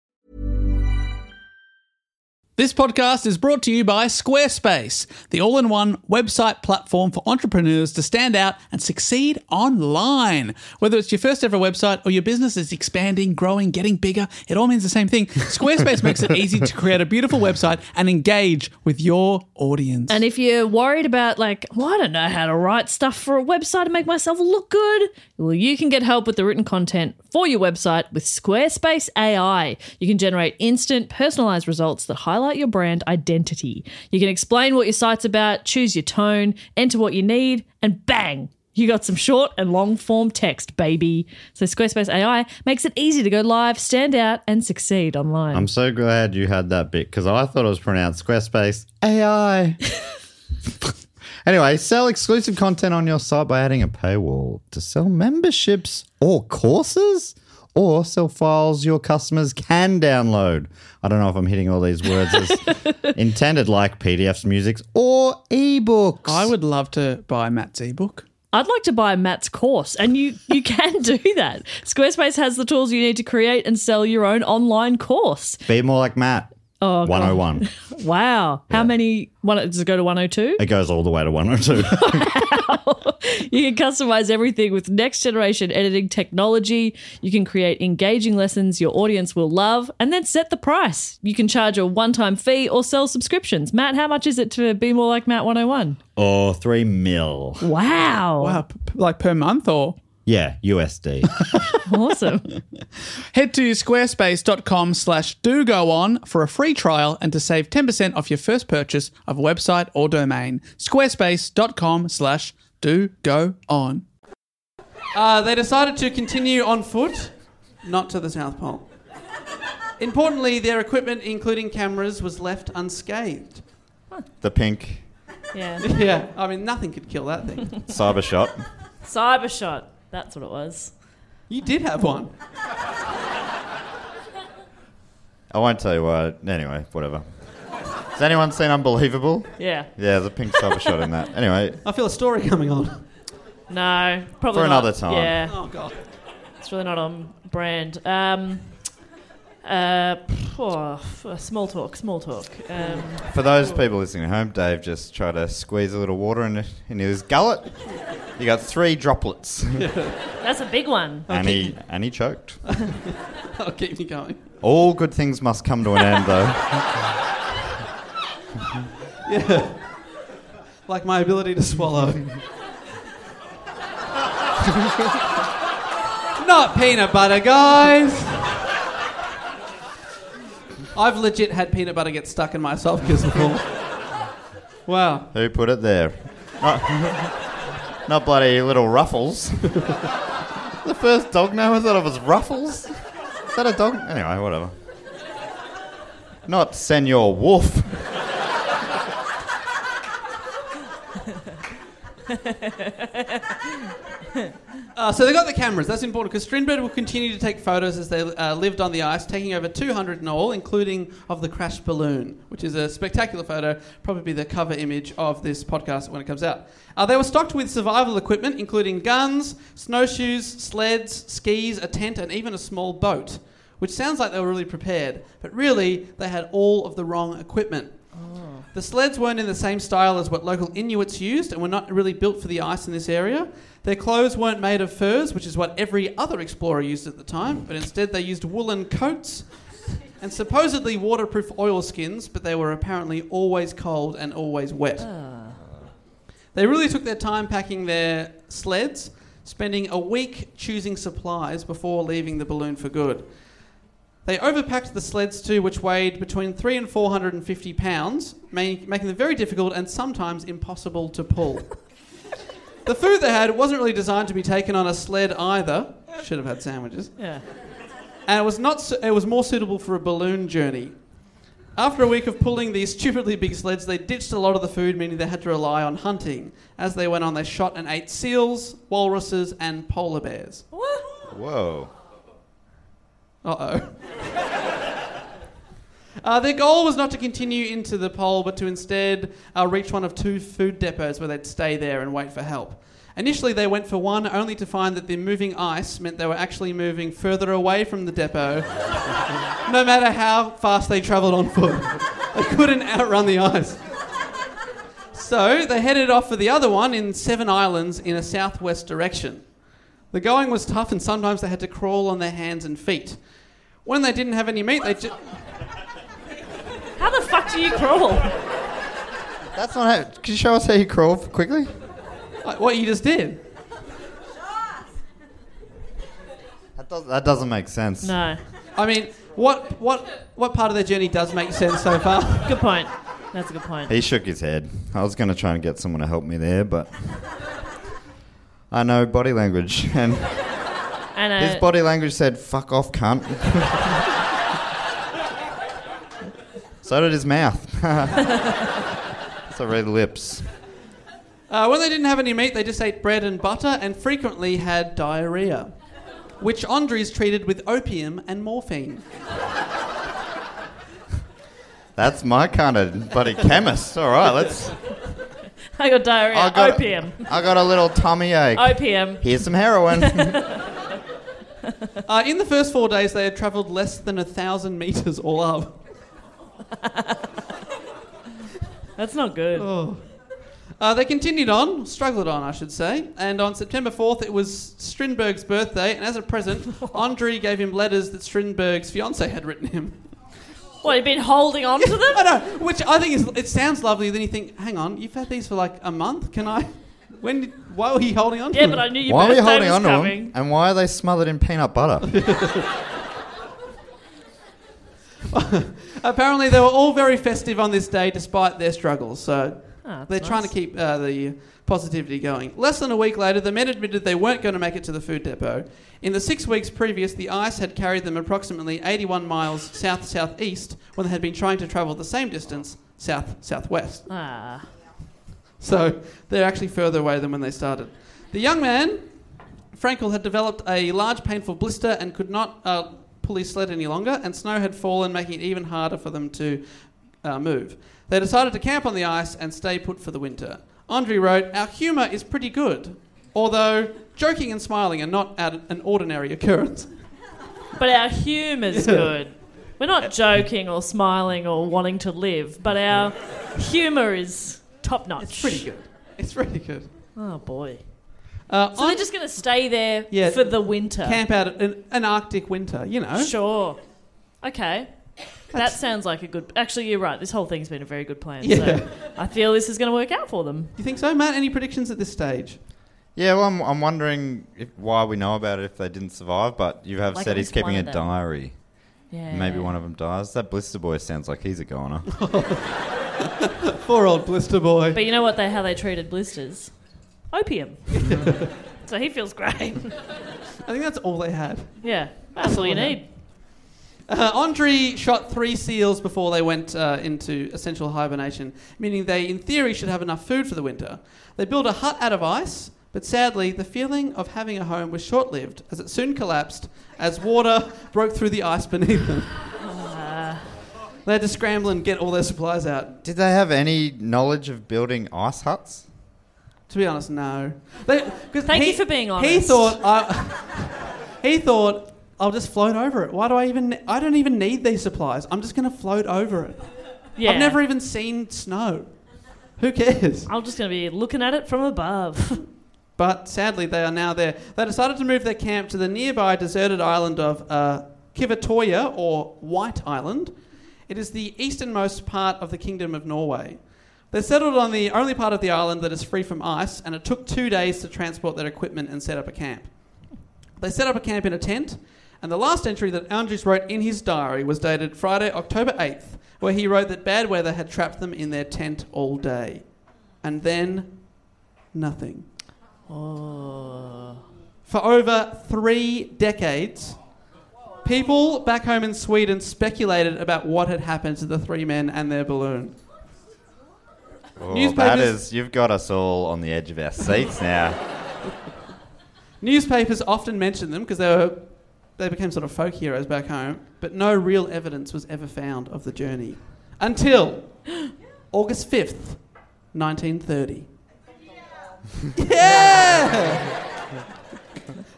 This podcast is brought to you by Squarespace, the all in one website platform for entrepreneurs to stand out and succeed online. Whether it's your first ever website or your business is expanding, growing, getting bigger, it all means the same thing. Squarespace makes it easy to create a beautiful website and engage with your audience. And if you're worried about, like, well, I don't know how to write stuff for a website to make myself look good, well, you can get help with the written content for your website with Squarespace AI. You can generate instant, personalized results that highlight your brand identity. You can explain what your site's about, choose your tone, enter what you need, and bang! You got some short and long form text, baby. So Squarespace AI makes it easy to go live, stand out, and succeed online. I'm so glad you had that bit because I thought it was pronounced Squarespace AI. anyway, sell exclusive content on your site by adding a paywall to sell memberships or courses or sell files your customers can download. I don't know if I'm hitting all these words as intended, like PDFs, musics, or ebooks. I would love to buy Matt's ebook. I'd like to buy Matt's course, and you you can do that. Squarespace has the tools you need to create and sell your own online course. be more like Matt. Oh, God. 101. Wow. How many? One, does it go to 102? It goes all the way to 102. You can customize everything with next generation editing technology. You can create engaging lessons your audience will love and then set the price. You can charge a one time fee or sell subscriptions. Matt, how much is it to be more like Matt 101? or 3 mil. Wow. Wow, p- p- like per month or? Yeah, USD. Awesome. Head to squarespace.com slash do go on for a free trial and to save 10% off your first purchase of a website or domain. Squarespace.com slash do go on. Uh, they decided to continue on foot, not to the South Pole. Importantly, their equipment, including cameras, was left unscathed. the pink Yeah. Yeah, I mean, nothing could kill that thing. cyber shot. Cybershot. That's what it was. You did have one. I won't tell you why. Anyway, whatever. Has anyone seen Unbelievable? Yeah. Yeah, there's a pink cyber shot in that. Anyway, I feel a story coming on. No, probably For not. another time. Yeah. Oh, God. It's really not on brand. Um, Uh, pff, oh, f- small talk, small talk. Um, For those people listening at home, Dave just tried to squeeze a little water in, in his gullet. You got three droplets, that's a big one. and he and he choked. That'll keep me going. All good things must come to an end, though. Like my ability to swallow. Not peanut butter, guys. I've legit had peanut butter get stuck in my esophagus before. Wow. Who put it there? Not, not bloody little Ruffles. the first dog name I thought it was Ruffles. Is that a dog? Anyway, whatever. Not Senor Wolf. Uh, so they got the cameras. That's important because Strindberg will continue to take photos as they uh, lived on the ice, taking over 200 in all, including of the crashed balloon, which is a spectacular photo. Probably the cover image of this podcast when it comes out. Uh, they were stocked with survival equipment, including guns, snowshoes, sleds, skis, a tent, and even a small boat. Which sounds like they were really prepared, but really they had all of the wrong equipment. The sleds weren't in the same style as what local Inuits used and were not really built for the ice in this area. Their clothes weren't made of furs, which is what every other explorer used at the time, but instead they used woolen coats and supposedly waterproof oilskins, but they were apparently always cold and always wet. Ah. They really took their time packing their sleds, spending a week choosing supplies before leaving the balloon for good. They overpacked the sleds too, which weighed between three and four hundred and fifty pounds, ma- making them very difficult and sometimes impossible to pull. the food they had wasn't really designed to be taken on a sled either. Should have had sandwiches. Yeah. And it was not. Su- it was more suitable for a balloon journey. After a week of pulling these stupidly big sleds, they ditched a lot of the food, meaning they had to rely on hunting. As they went on, they shot and ate seals, walruses, and polar bears. Whoa. Uh oh. Uh, their goal was not to continue into the pole, but to instead uh, reach one of two food depots where they'd stay there and wait for help. Initially, they went for one, only to find that the moving ice meant they were actually moving further away from the depot, no matter how fast they travelled on foot. They couldn't outrun the ice. So they headed off for the other one in Seven Islands in a southwest direction. The going was tough, and sometimes they had to crawl on their hands and feet. When they didn't have any meat, they just. How the fuck do you crawl? That's not how. Can you show us how you crawl quickly? Like what you just did. That, does, that doesn't make sense. No. I mean, what what what part of their journey does make sense so far? Good point. That's a good point. He shook his head. I was going to try and get someone to help me there, but I know body language, and And uh, his body language said "fuck off, cunt." so did his mouth. so red lips. Uh, when they didn't have any meat, they just ate bread and butter and frequently had diarrhea, which Andres treated with opium and morphine. That's my kind of bloody chemist. All right, let's. I got diarrhea. I got Opium. I got a little tummy ache. Opium. Here's some heroin. Uh, in the first four days, they had travelled less than a thousand meters all up. That's not good. Oh. Uh, they continued on, struggled on, I should say, and on September 4th, it was Strindberg's birthday, and as a present, Andre gave him letters that Strindberg's fiance had written him. What, you've been holding on to them? I know, which I think is, it sounds lovely. Then you think, hang on, you've had these for like a month. Can I? When? Did, why were you holding on to them? Yeah, them? but I knew your why are birthday you holding was on to coming. them? And why are they smothered in peanut butter? Apparently, they were all very festive on this day despite their struggles. So Ah, that's they're trying to nice. keep uh, the positivity going. Less than a week later, the men admitted they weren't going to make it to the food depot. In the six weeks previous, the ice had carried them approximately 81 miles south southeast when they had been trying to travel the same distance south southwest. Ah. So they're actually further away than when they started. The young man, Frankel, had developed a large painful blister and could not uh, pull his sled any longer, and snow had fallen, making it even harder for them to uh, move. They decided to camp on the ice and stay put for the winter. Andre wrote, Our humour is pretty good, although joking and smiling are not at an ordinary occurrence. But our humour's good. We're not joking or smiling or wanting to live, but our humour is top notch. It's pretty good. It's pretty good. Oh boy. Uh, So on they're just going to stay there Yeah. for the winter. camp out an, an Arctic winter, you know. Sure. Okay. That sounds like a good. Actually, you're right. This whole thing's been a very good plan. Yeah. So I feel this is going to work out for them. You think so, Matt? Any predictions at this stage? Yeah, well, I'm, I'm wondering if, why we know about it if they didn't survive, but you have Like said on he's this keeping a planet. diary. Yeah. Maybe one of them dies. That Blister Boy sounds like he's a goner. Poor old blister boy. But you know what? They how they treated blisters? Opium. so he feels great. I think that's all they had. yeah. That's all you all I need. Uh, Andre shot three seals before they went uh, into essential hibernation, meaning they, in theory, should have enough food for the winter. They built a hut out of ice, but sadly, the feeling of having a home was short lived, as it soon collapsed as water broke through the ice beneath them. they had to scramble and get all their supplies out. Did they have any knowledge of building ice huts? To be honest, no. They, 'cause Thank he- you for being honest. He thought, I, he thought, I'll just float over it. Why do I even? I don't even need these supplies. I'm just going to float over it. Yeah. I've never even seen snow. Who cares? I'm just going to be looking at it from above. But sadly, they are now there. They decided to move their camp to the nearby deserted island of uh, Kivatoya, or White Island. It is the easternmost part of the Kingdom of Norway. They settled on the only part of the island that is free from ice, and it took two days to transport their equipment and set up a camp. They set up a camp in a tent, and the last entry that Andrews wrote in his diary was dated Friday, October 8th, where he wrote that bad weather had trapped them in their tent all day. And then, nothing. oh. For over three decades, people back home in Sweden speculated about what had happened to the three men and their balloon. Oh, Newspapers- that is, you've got us all on the edge of our seats now. Newspapers often mentioned them because they were they became sort of folk heroes back home, but no real evidence was ever found of the journey until August fifth, nineteen thirty. Yeah.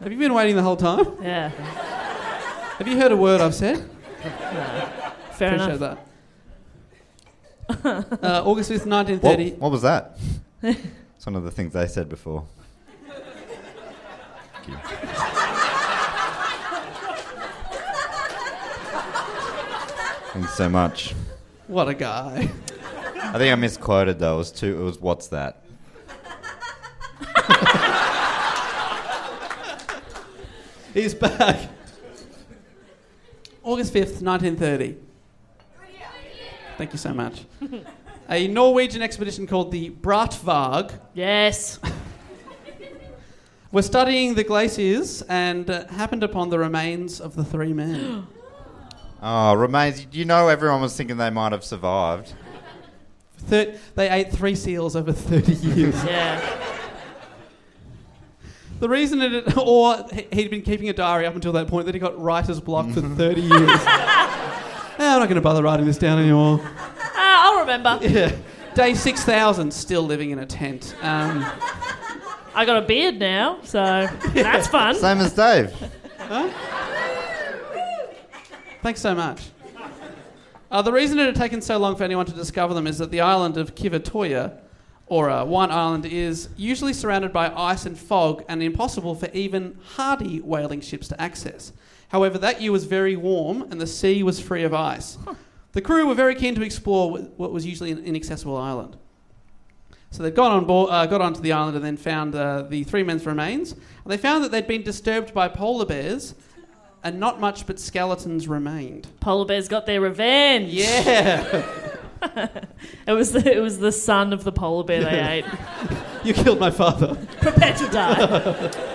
Have you been waiting the whole time? Yeah. Have you heard a word I've said? No. Fair Appreciate enough. that. uh, August 5th, What, 1930. what was that? it's one of the things they said before. Thank you. Thanks so much. What a guy. I think I misquoted though. It was two. It was what's that? He's back. August 5th, 1930. Thank you so much. A Norwegian expedition called the Bratvaag Yes. were studying the glaciers and uh, happened upon the remains of the three men. Oh, remains. You know, everyone was thinking they might have survived. Thir- they ate three seals over 30 years. Yeah. The reason it, or he- he'd been keeping a diary up until that point that he got writer's block for 30 years. Eh, I'm not going to bother writing this down anymore. Ah, I'll remember. Yeah. Day 6,000, still living in a tent. Um, I got a beard now, so that's fun. Same as Dave. Thanks so much. Uh, the reason it had taken so long for anyone to discover them is that the island of Kivatoya, or uh, One Island, is usually surrounded by ice and fog and impossible for even hardy whaling ships to access. However, that year was very warm and the sea was free of ice. The crew were very keen to explore what was usually an inaccessible island. So they got on board, uh, got onto the island, and then found uh, the three men's remains. And they found that they'd been disturbed by polar bears, and not much but skeletons remained. Polar bears got their revenge. Yeah, It was the, it was the son of the polar bear they ate. you killed my father. Prepare to die.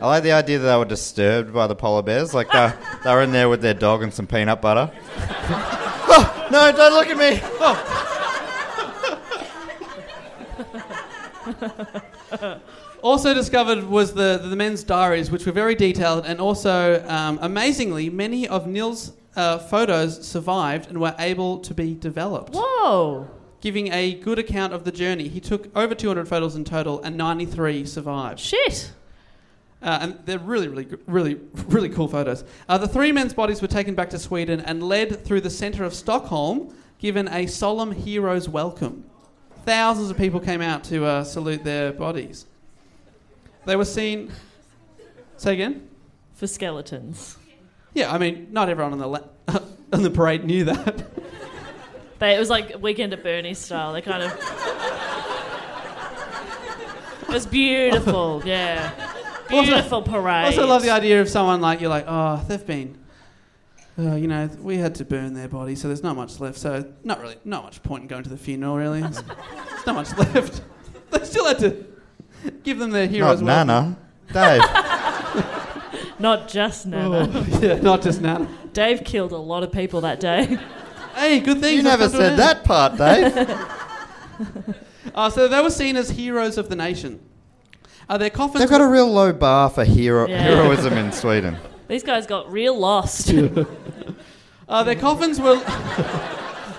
I like the idea that they were disturbed by the polar bears. Like they, they were in there with their dog and some peanut butter. oh, no, don't look at me. Oh. Also discovered was the, the men's diaries, which were very detailed, and also, um, amazingly, many of Nils' uh, photos survived and were able to be developed, Whoa. giving a good account of the journey. He took over 200 photos in total, and 93 survived. Shit. Uh, and they're really, really, really, really cool photos. Uh, the three men's bodies were taken back to Sweden and led through the centre of Stockholm, given a solemn hero's welcome. Thousands of people came out to uh, salute their bodies. They were seen. Say again? For skeletons. Yeah, I mean, not everyone on the la- on the parade knew that. They, it was like Weekend at Bernie style. They kind of. it was beautiful, yeah. Beautiful parade. I also love the idea of someone like you're like, oh, they've been, uh, you know, we had to burn their body, so there's not much left. So not really, not much point in going to the funeral. Really, there's not much left. They still had to give them their Not heroes. welcome. Nana. Dave. Not just Nana. Oh, yeah, not just Nana. Dave killed a lot of people that day. Hey, good thing you never come to an said that part, Dave. Uh, so they were seen as heroes of the nation. Uh, their coffins. They've got a real low bar for hero- Yeah. heroism in Sweden. These guys got real lost. Uh, their coffins were.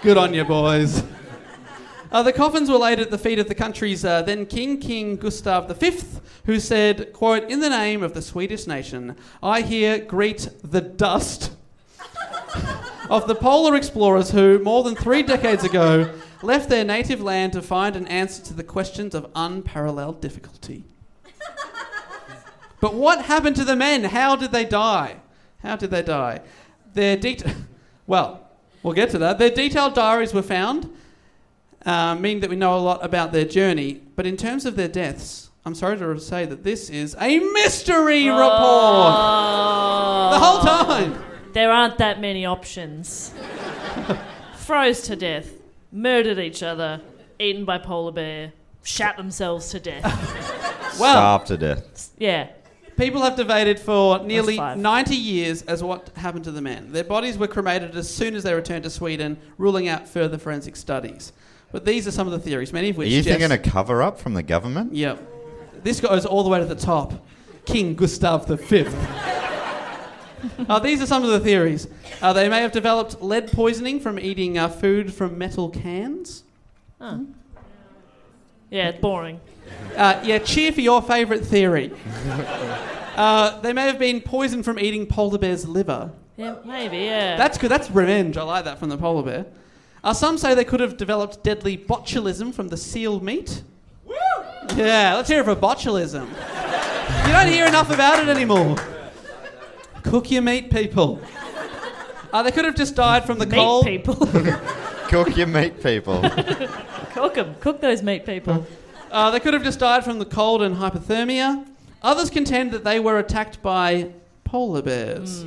Good on you, boys. Uh, the coffins were laid at the feet of the country's uh, then King, King Gustav V, who said, quote, In the name of the Swedish nation, I here greet the dust of the polar explorers who, more than three decades ago, left their native land to find an answer to the questions of unparalleled difficulty. But what happened to the men? How did they die? How did they die? Their det- well, we'll get to that. Their detailed diaries were found, uh, meaning that we know a lot about their journey. But in terms of their deaths, I'm sorry to say that this is a mystery report. Oh. The whole time. There aren't that many options. Froze to death, murdered each other, eaten by polar bear, shat themselves to death. Well, Starved to death. Yeah. people have debated for nearly 90 years as what happened to the men. Their bodies were cremated as soon as they returned to Sweden, ruling out further forensic studies. But these are some of the theories, many of which. Are which. you Jeff's- thinking a cover up from the government? Yep. This goes all the way to the top. King Gustav V. uh, these are some of the theories. Uh, they may have developed lead poisoning from eating uh, food from metal cans. Yeah, it's boring. Uh, yeah, cheer for your favourite theory. Uh, they may have been poisoned from eating polar bear's liver. Yeah, maybe, yeah. That's good. That's revenge. I like that from the polar bear. Uh, some say they could have developed deadly botulism from the seal meat. Yeah, let's hear it for botulism. you don't hear enough about it anymore. Cook your meat, people. Uh, they could have just died from the meat cold. people. Cook your meat, people. Cook them. Cook those meat people. Uh, they could have just died from the cold and hypothermia. Others contend that they were attacked by polar bears.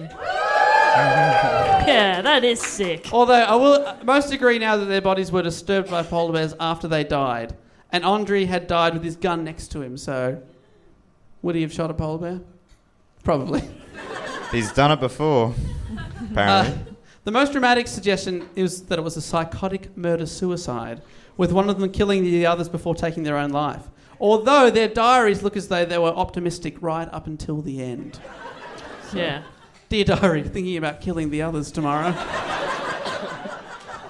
Yeah, that is sick. Although I will, most agree now that their bodies were disturbed by polar bears after they died, and Andre had died with his gun next to him. So, would he have shot a polar bear? Probably. He's done it before, apparently. Uh, the most dramatic suggestion is that it was a psychotic murder-suicide, with one of them killing the others before taking their own life. Although their diaries look as though they were optimistic right up until the end. Yeah. Dear diary, thinking about killing the others tomorrow.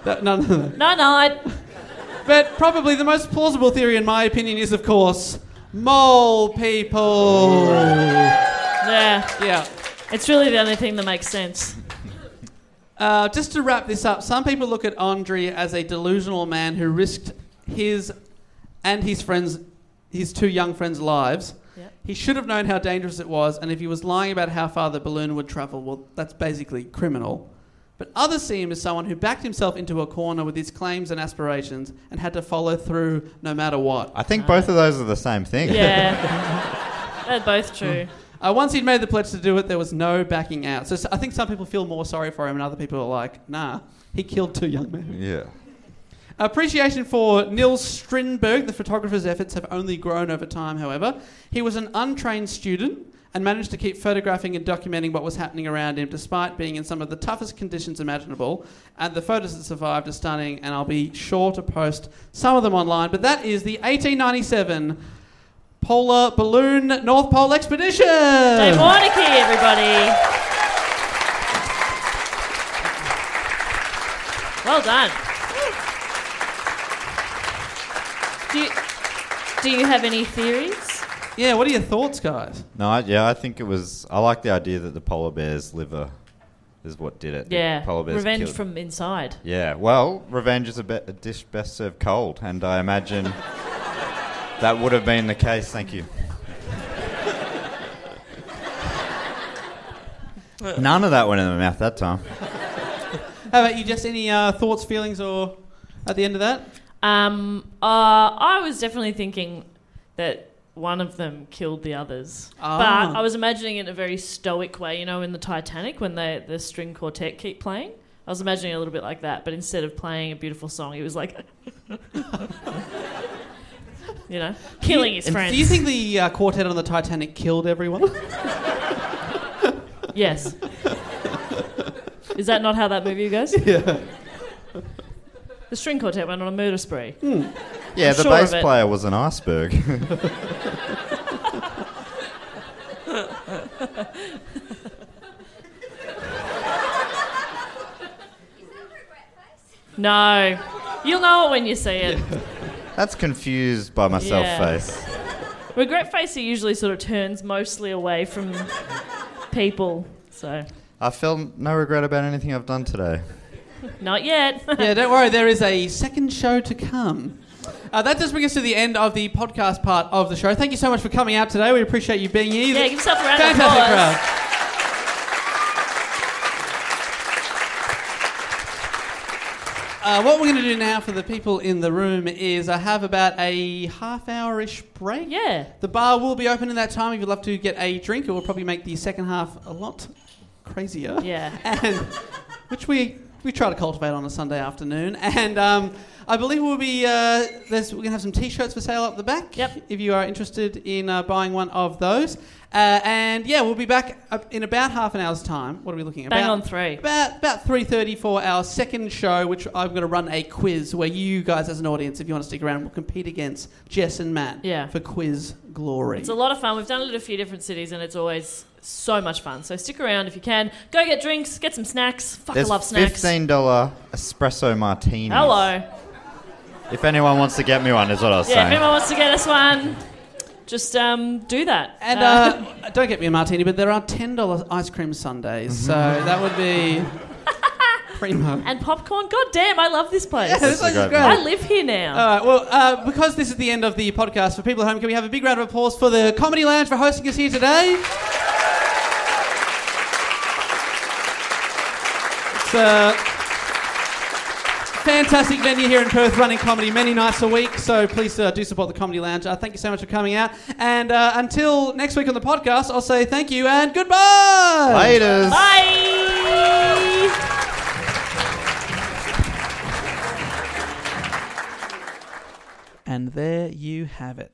That- no, no, no. No, no, I, But probably the most plausible theory, in my opinion, is of course mole people. yeah. Yeah. It's really the only thing that makes sense. Uh, just to wrap this up, some people look at Andre as a delusional man who risked his and his friends, his two young friends' lives. Yep. He should have known how dangerous it was, and if he was lying about how far the balloon would travel, well, that's basically criminal. But others see him as someone who backed himself into a corner with his claims and aspirations and had to follow through no matter what. I think both of those are the same thing. Yeah. They're both true. Uh, once he'd made the pledge to do it, there was no backing out. So I think some people feel more sorry for him, and other people are like, nah, he killed two young men. Yeah. Appreciation for Nils Strindberg, the photographer's efforts have only grown over time, however. He was an untrained student and managed to keep photographing and documenting what was happening around him despite being in some of the toughest conditions imaginable. And the photos that survived are stunning, and I'll be sure to post some of them online. But that is the 1897 Polar Balloon North Pole Expedition! Dave Warnicky, everybody. Well done. Do you, do you have any theories? Yeah, what are your thoughts, guys? No, I, yeah, I think it was. I like the idea that the polar bear's liver is what did it. The Yeah, polar bear's revenge killed- from inside. Yeah, well, revenge is a, be- a dish best served cold, and I imagine that would have been the case. Thank you. None of that went in my mouth that time. How about you? Just any uh, thoughts, feelings, or at the end of that? Um, uh, I was definitely thinking that one of them killed the others, Ah. but I was imagining it in a very stoic way. You know, in the Titanic when they the string quartet keep playing, I was imagining it a little bit like that. But instead of playing a beautiful song, it was like, you know, killing his friends. Do you think the uh, quartet on the Titanic killed everyone? Yes. Is that not how that movie goes? yeah. The string quartet went on a murder spree. Hmm. Yeah, I'm the sure bass player was an iceberg. No, you'll know it when you see it. That's confused by my self face. Regret face he usually sort of turns mostly away from people. So I feel no regret about anything I've done today. Not yet. yeah, don't worry, there is a second show to come. Uh, that does bring us to the end of the podcast part of the show. Thank you so much for coming out today. We appreciate you being here. yeah, give yourself a round of Fantastic applause. crowd. Uh, what we're going to do now for the people in the room is I have about a half hour ish break. Yeah. The bar will be open in that time if you'd love to get a drink. It will probably make the second half a lot crazier. Yeah. And which we we try to cultivate on a Sunday afternoon. And um, I believe we'll be uh, there's we're gonna have some T-shirts for sale up the back. Yep. If you are interested in uh, buying one of those. Uh, and yeah, we'll be back in about half an hour's time. What are we looking at? Bang about, on three. About about three thirty for our second show, which I'm going to run a quiz where you guys, as an audience, if you want to stick around, will compete against Jess and Matt Yeah. for quiz glory. It's a lot of fun. We've done it at a few different cities, and it's always so much fun. So stick around if you can. Go get drinks, get some snacks. Fuck, I There's love snacks. fifteen dollar espresso martini. Hello. If anyone wants to get me one, is what I was Yeah, if anyone wants to get us one, just um, do that. And uh, don't get me a martini, but there are ten dollars ice cream sundaes, so that would be primo. and popcorn. God damn, I love this place. Yeah, this place is great. great. I live here now. All right, well, uh, because this is the end of the podcast, for people at home, can we have a big round of applause for the Comedy Lounge for hosting us here today? It's a fantastic venue here in Perth, running comedy many nights a week. So please uh, do support the Comedy Lounge. Uh, thank you so much for coming out. And uh, until next week on the podcast, I'll say thank you and goodbye. Laters. Bye. And there you have it.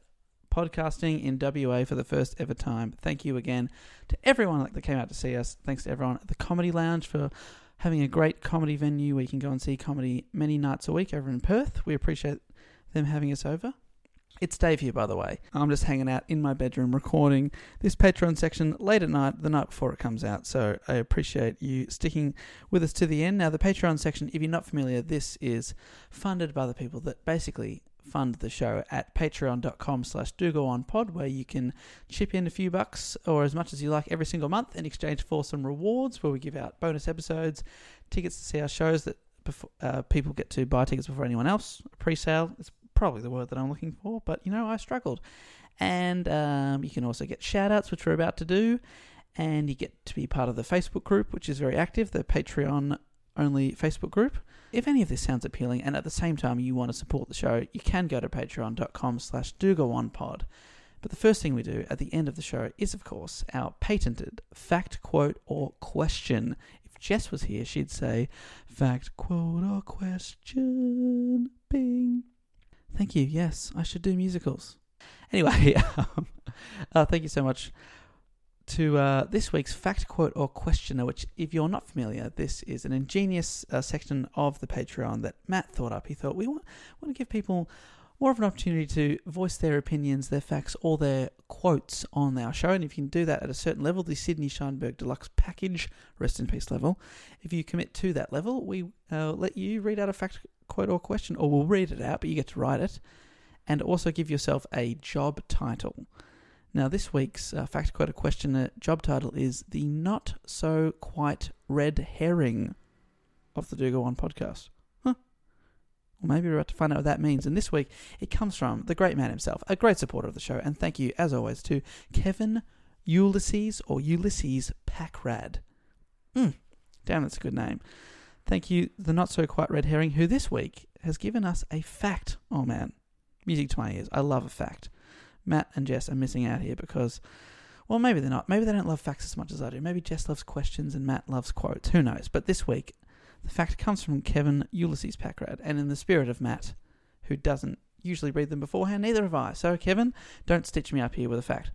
Podcasting in WA for the first ever time. Thank you again to everyone that came out to see us. Thanks to everyone at the Comedy Lounge for having a great comedy venue where you can go and see comedy many nights a week over in Perth. We appreciate them having us over. It's Dave here, by the way. I'm just hanging out in my bedroom recording this Patreon section late at night, the night before it comes out. So I appreciate you sticking with us to the end. Now, the Patreon section, if you're not familiar, this is funded by the people that basically fund the show at patreon.com slash do go on pod where you can chip in a few bucks or as much as you like every single month in exchange for some rewards where we give out bonus episodes tickets to see our shows that before, uh, people get to buy tickets before anyone else pre-sale. Is probably the word that i'm looking for but you know i struggled. And um, you can also get shout outs which we're about to do and you get to be part of the facebook group which is very active the patreon only facebook group if any of this sounds appealing and at the same time you want to support the show, you can go to patreon.com slash pod. But the first thing we do at the end of the show is, of course, our patented fact, quote, or question. If Jess was here, she'd say, fact, quote, or question. Bing. Thank you. Yes, I should do musicals. Anyway, um, uh, thank you so much to uh, this week's fact, quote, or questioner, which, if you're not familiar, this is an ingenious uh, section of the Patreon that Matt thought up. He thought we want, want to give people more of an opportunity to voice their opinions, their facts, or their quotes on our show. And if you can do that at a certain level, the Sidney Sheinberg Deluxe Package, rest in peace level, if you commit to that level, we uh, let you read out a fact, quote, or question, or we'll read it out, but you get to write it, and also give yourself a job title. Now, this week's uh, fact quote question uh, job title is The Not So Quite Red Herring of the Do Go On podcast. Huh. Well, maybe we're about to find out what that means. And this week, it comes from the great man himself, a great supporter of the show. And thank you, as always, to Kevin Ulysses or Ulysses Packrad. Mm, damn, that's a good name. Thank you, the Not So Quite Red Herring, who this week has given us a fact. Oh, man. Music to my ears. I love a fact. Matt and Jess are missing out here because, well, maybe they're not. Maybe they don't love facts as much as I do. Maybe Jess loves questions and Matt loves quotes. Who knows? But this week, the fact comes from Kevin Ulysses Packrad, and in the spirit of Matt, who doesn't usually read them beforehand, neither have I. So, Kevin, don't stitch me up here with a fact.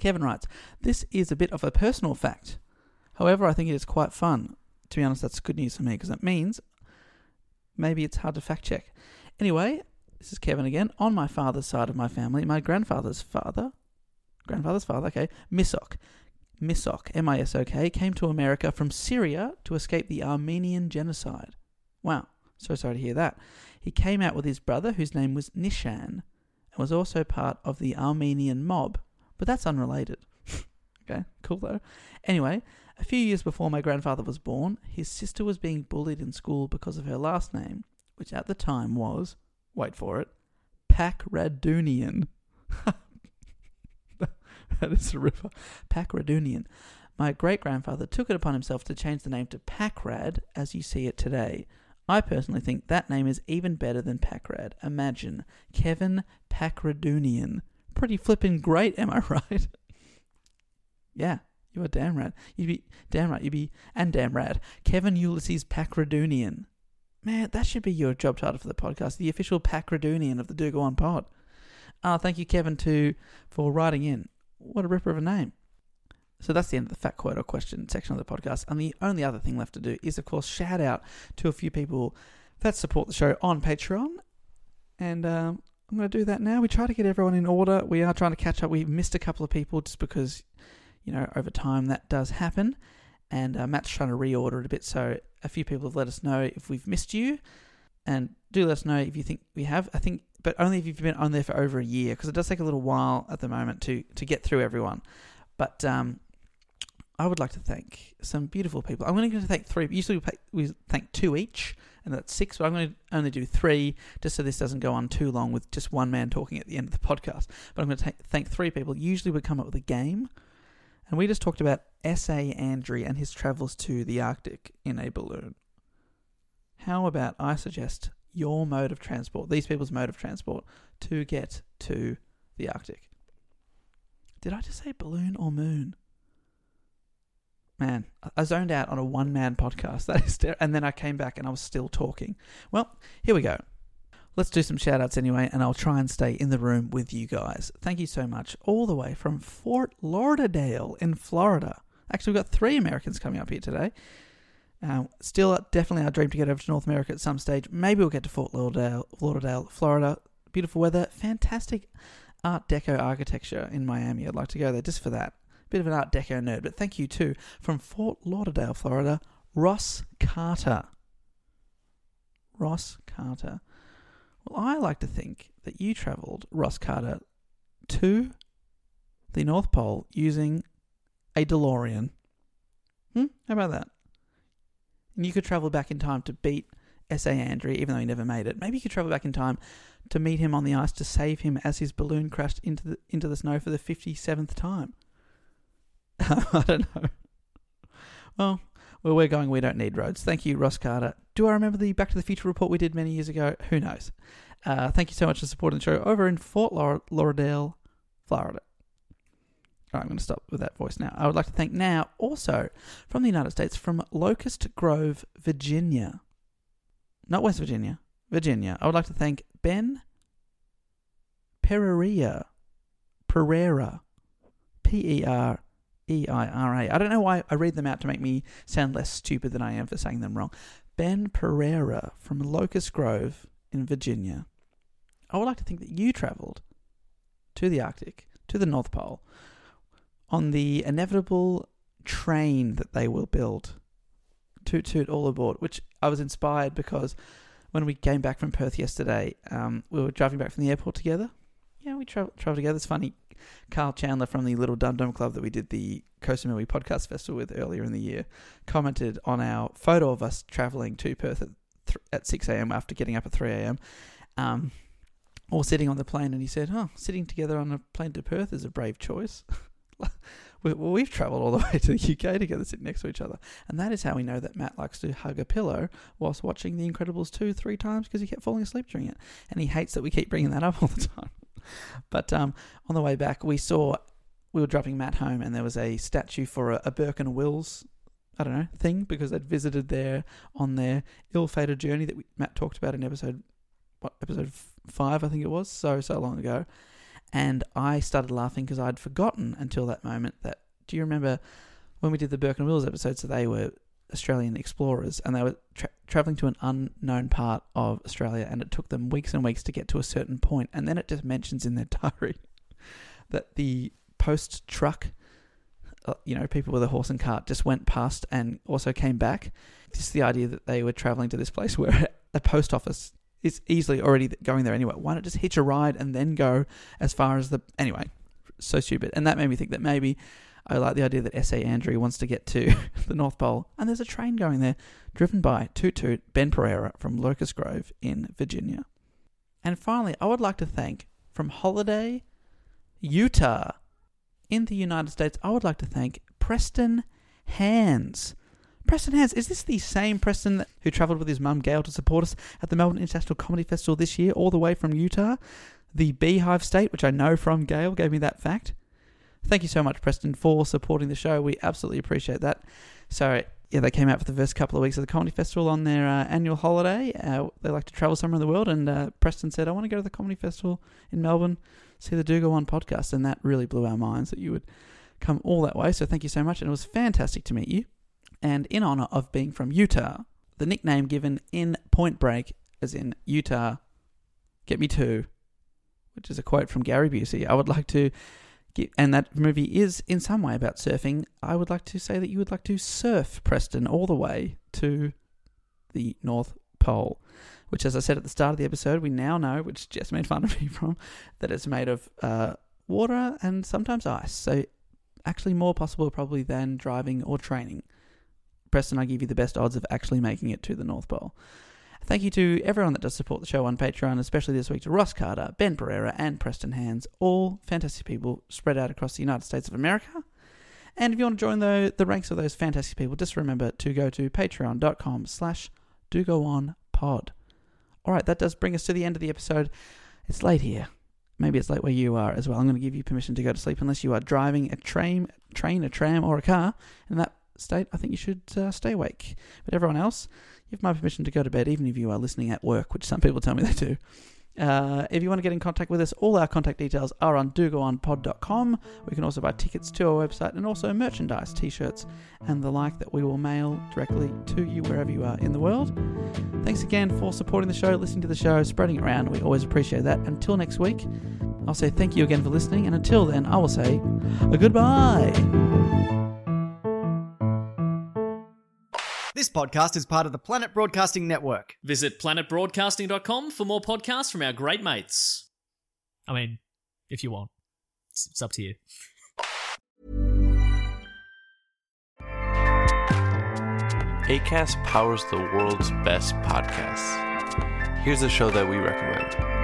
Kevin writes, This is a bit of a personal fact. However, I think it is quite fun. To be honest, that's good news for me because it means maybe it's hard to fact check. Anyway, this is Kevin again. On my father's side of my family, my grandfather's father, grandfather's father, okay, Misok, Misok, M I S O K, came to America from Syria to escape the Armenian genocide. Wow, so sorry to hear that. He came out with his brother, whose name was Nishan, and was also part of the Armenian mob, but that's unrelated. okay, cool though. Anyway, a few years before my grandfather was born, his sister was being bullied in school because of her last name, which at the time was wait for it, Pacradunian. that is a ripper. Pacradunian. My great grandfather took it upon himself to change the name to Packrad as you see it today. I personally think that name is even better than Packrad. Imagine Kevin Pacradunian. Pretty flippin' great, am I right? yeah, you are damn right. You'd be damn right. You'd be and damn rad. Kevin Ulysses Pacradunian. Man, that should be your job title for the podcast. The official Pacradunian of the Do Go On Pod. Uh, thank you, Kevin, too, for writing in. What a ripper of a name. So that's the end of the fact quote or question section of the podcast. And the only other thing left to do is, of course, shout out to a few people that support the show on Patreon. And um, I'm going to do that now. We try to get everyone in order. We are trying to catch up. We've missed a couple of people just because, you know, over time that does happen. And uh, Matt's trying to reorder it a bit. So a few people have let us know if we've missed you. And do let us know if you think we have. I think, but only if you've been on there for over a year, because it does take a little while at the moment to, to get through everyone. But um, I would like to thank some beautiful people. I'm only going to thank three. Usually we, pay, we thank two each, and that's six, but I'm going to only do three just so this doesn't go on too long with just one man talking at the end of the podcast. But I'm going to thank three people. Usually we come up with a game, and we just talked about S.A. Andrée and his travels to the Arctic in a balloon. How about I suggest your mode of transport, these people's mode of transport, to get to the Arctic? Did I just say balloon or moon? Man, I zoned out on a one man podcast. That is, and then I came back and I was still talking. Well, here we go. Let's do some shout outs anyway, and I'll try and stay in the room with you guys. Thank you so much. All the way from Fort Lauderdale in Florida. Actually, we've got three Americans coming up here today. Uh, still, definitely our dream to get over to North America at some stage. Maybe we'll get to Fort Lauderdale, Lauderdale, Florida. Beautiful weather, fantastic Art Deco architecture in Miami. I'd like to go there just for that. Bit of an Art Deco nerd, but thank you too from Fort Lauderdale, Florida, Ross Carter. Ross Carter. Well, I like to think that you travelled, Ross Carter, to the North Pole using a DeLorean. Hmm? How about that? And you could travel back in time to beat S.A. Andrée, even though he never made it. Maybe you could travel back in time to meet him on the ice to save him as his balloon crashed into the into the snow for the fifty seventh time. I don't know. Well, where we're going, we don't need roads. Thank you, Ross Carter. Do I remember the Back to the Future report we did many years ago? Who knows? Uh, thank you so much for supporting the show over in Fort Lauderdale, Florida. All right, I'm going to stop with that voice now. I would like to thank now also from the United States, from Locust Grove, Virginia. Not West Virginia, Virginia. I would like to thank Ben Pereira. Pereira. P E R E I R A. I don't know why I read them out to make me sound less stupid than I am for saying them wrong. Ben Pereira from Locust Grove in Virginia. I would like to think that you travelled to the Arctic, to the North Pole, on the inevitable train that they will build. Toot toot all aboard, which I was inspired because when we came back from Perth yesterday, um, we were driving back from the airport together. Yeah, we travel travel together. It's funny. Karl Chandler from the Little Dum Dum Club that we did the Kosamui Podcast Festival with earlier in the year commented on our photo of us traveling to Perth at, th- at 6 a.m. after getting up at 3 a.m. Um, or sitting on the plane, and he said, "Oh, sitting together on a plane to Perth is a brave choice." well, we've travelled all the way to the UK together, sitting next to each other, and that is how we know that Matt likes to hug a pillow whilst watching The Incredibles two, three times because he kept falling asleep during it, and he hates that we keep bringing that up all the time. But um, on the way back, we saw we were dropping Matt home, and there was a statue for a, a Burke and Wills. I don't know thing because they'd visited there on their ill-fated journey that we, Matt talked about in episode what episode five I think it was so so long ago, and I started laughing because I'd forgotten until that moment that. Do you remember when we did the Burke and Wills episode? So they were Australian explorers, and they were tra- traveling to an unknown part of Australia, and it took them weeks and weeks to get to a certain point, and then it just mentions in their diary that the post truck, uh, you know, people with a horse and cart just went past and also came back. Just the idea that they were traveling to this place where a post office is easily already going there anyway. Why not just hitch a ride and then go as far as the anyway? So stupid, and that made me think that maybe I like the idea that S.A. Andrée wants to get to the North Pole, and there's a train going there, driven by Toot Toot Ben Pereira from Locust Grove in Virginia. And finally, I would like to thank from Holiday, Utah, in the United States, I would like to thank Preston Hands. Preston Hands, is this the same Preston who travelled with his mum Gail to support us at the Melbourne International Comedy Festival this year, all the way from Utah? The Beehive State, which I know from Gail, gave me that fact. Thank you so much, Preston, for supporting the show. We absolutely appreciate that. So, yeah, they came out for the first couple of weeks of the comedy festival on their uh, annual holiday. Uh, they like to travel somewhere in the world, and uh, Preston said, "I want to go to the comedy festival in Melbourne, see the Do Go On podcast," and that really blew our minds that you would come all that way. So, thank you so much, and it was fantastic to meet you. And in honor of being from Utah, the nickname given in Point Break, as in Utah, get me two, which is a quote from Gary Busey. I would like to and that movie is in some way about surfing, I would like to say that you would like to surf Preston all the way to the North Pole, which, as I said at the start of the episode, we now know, which Jess made fun of me from, that it's made of uh, water and sometimes ice. So, actually, more possible probably than driving or training. Preston, I give you the best odds of actually making it to the North Pole. Thank you to everyone that does support the show on Patreon, especially this week to Ross Carter, Ben Pereira, and Preston Hands, all fantastic people spread out across the United States of America. And if you want to join the, the ranks of those fantastic people, just remember to go to patreon.com slash do go on pod. All right, that does bring us to the end of the episode. It's late here. Maybe it's late where you are as well. I'm going to give you permission to go to sleep unless you are driving a train, train, a tram, or a car. In that state, I think you should uh, stay awake. But everyone else, have my permission to go to bed, even if you are listening at work, which some people tell me they do. Uh, if you want to get in contact with us, all our contact details are on dogoonpod.com. We can also buy tickets to our website and also merchandise, t shirts, and the like that we will mail directly to you wherever you are in the world. Thanks again for supporting the show, listening to the show, spreading it around. We always appreciate that. Until next week, I'll say thank you again for listening, and until then, I will say goodbye. This podcast is part of the Planet Broadcasting Network. Visit planetbroadcasting.com for more podcasts from our great mates. I mean, if you want, it's, it's up to you. ACAST powers the world's best podcasts. Here's a show that we recommend.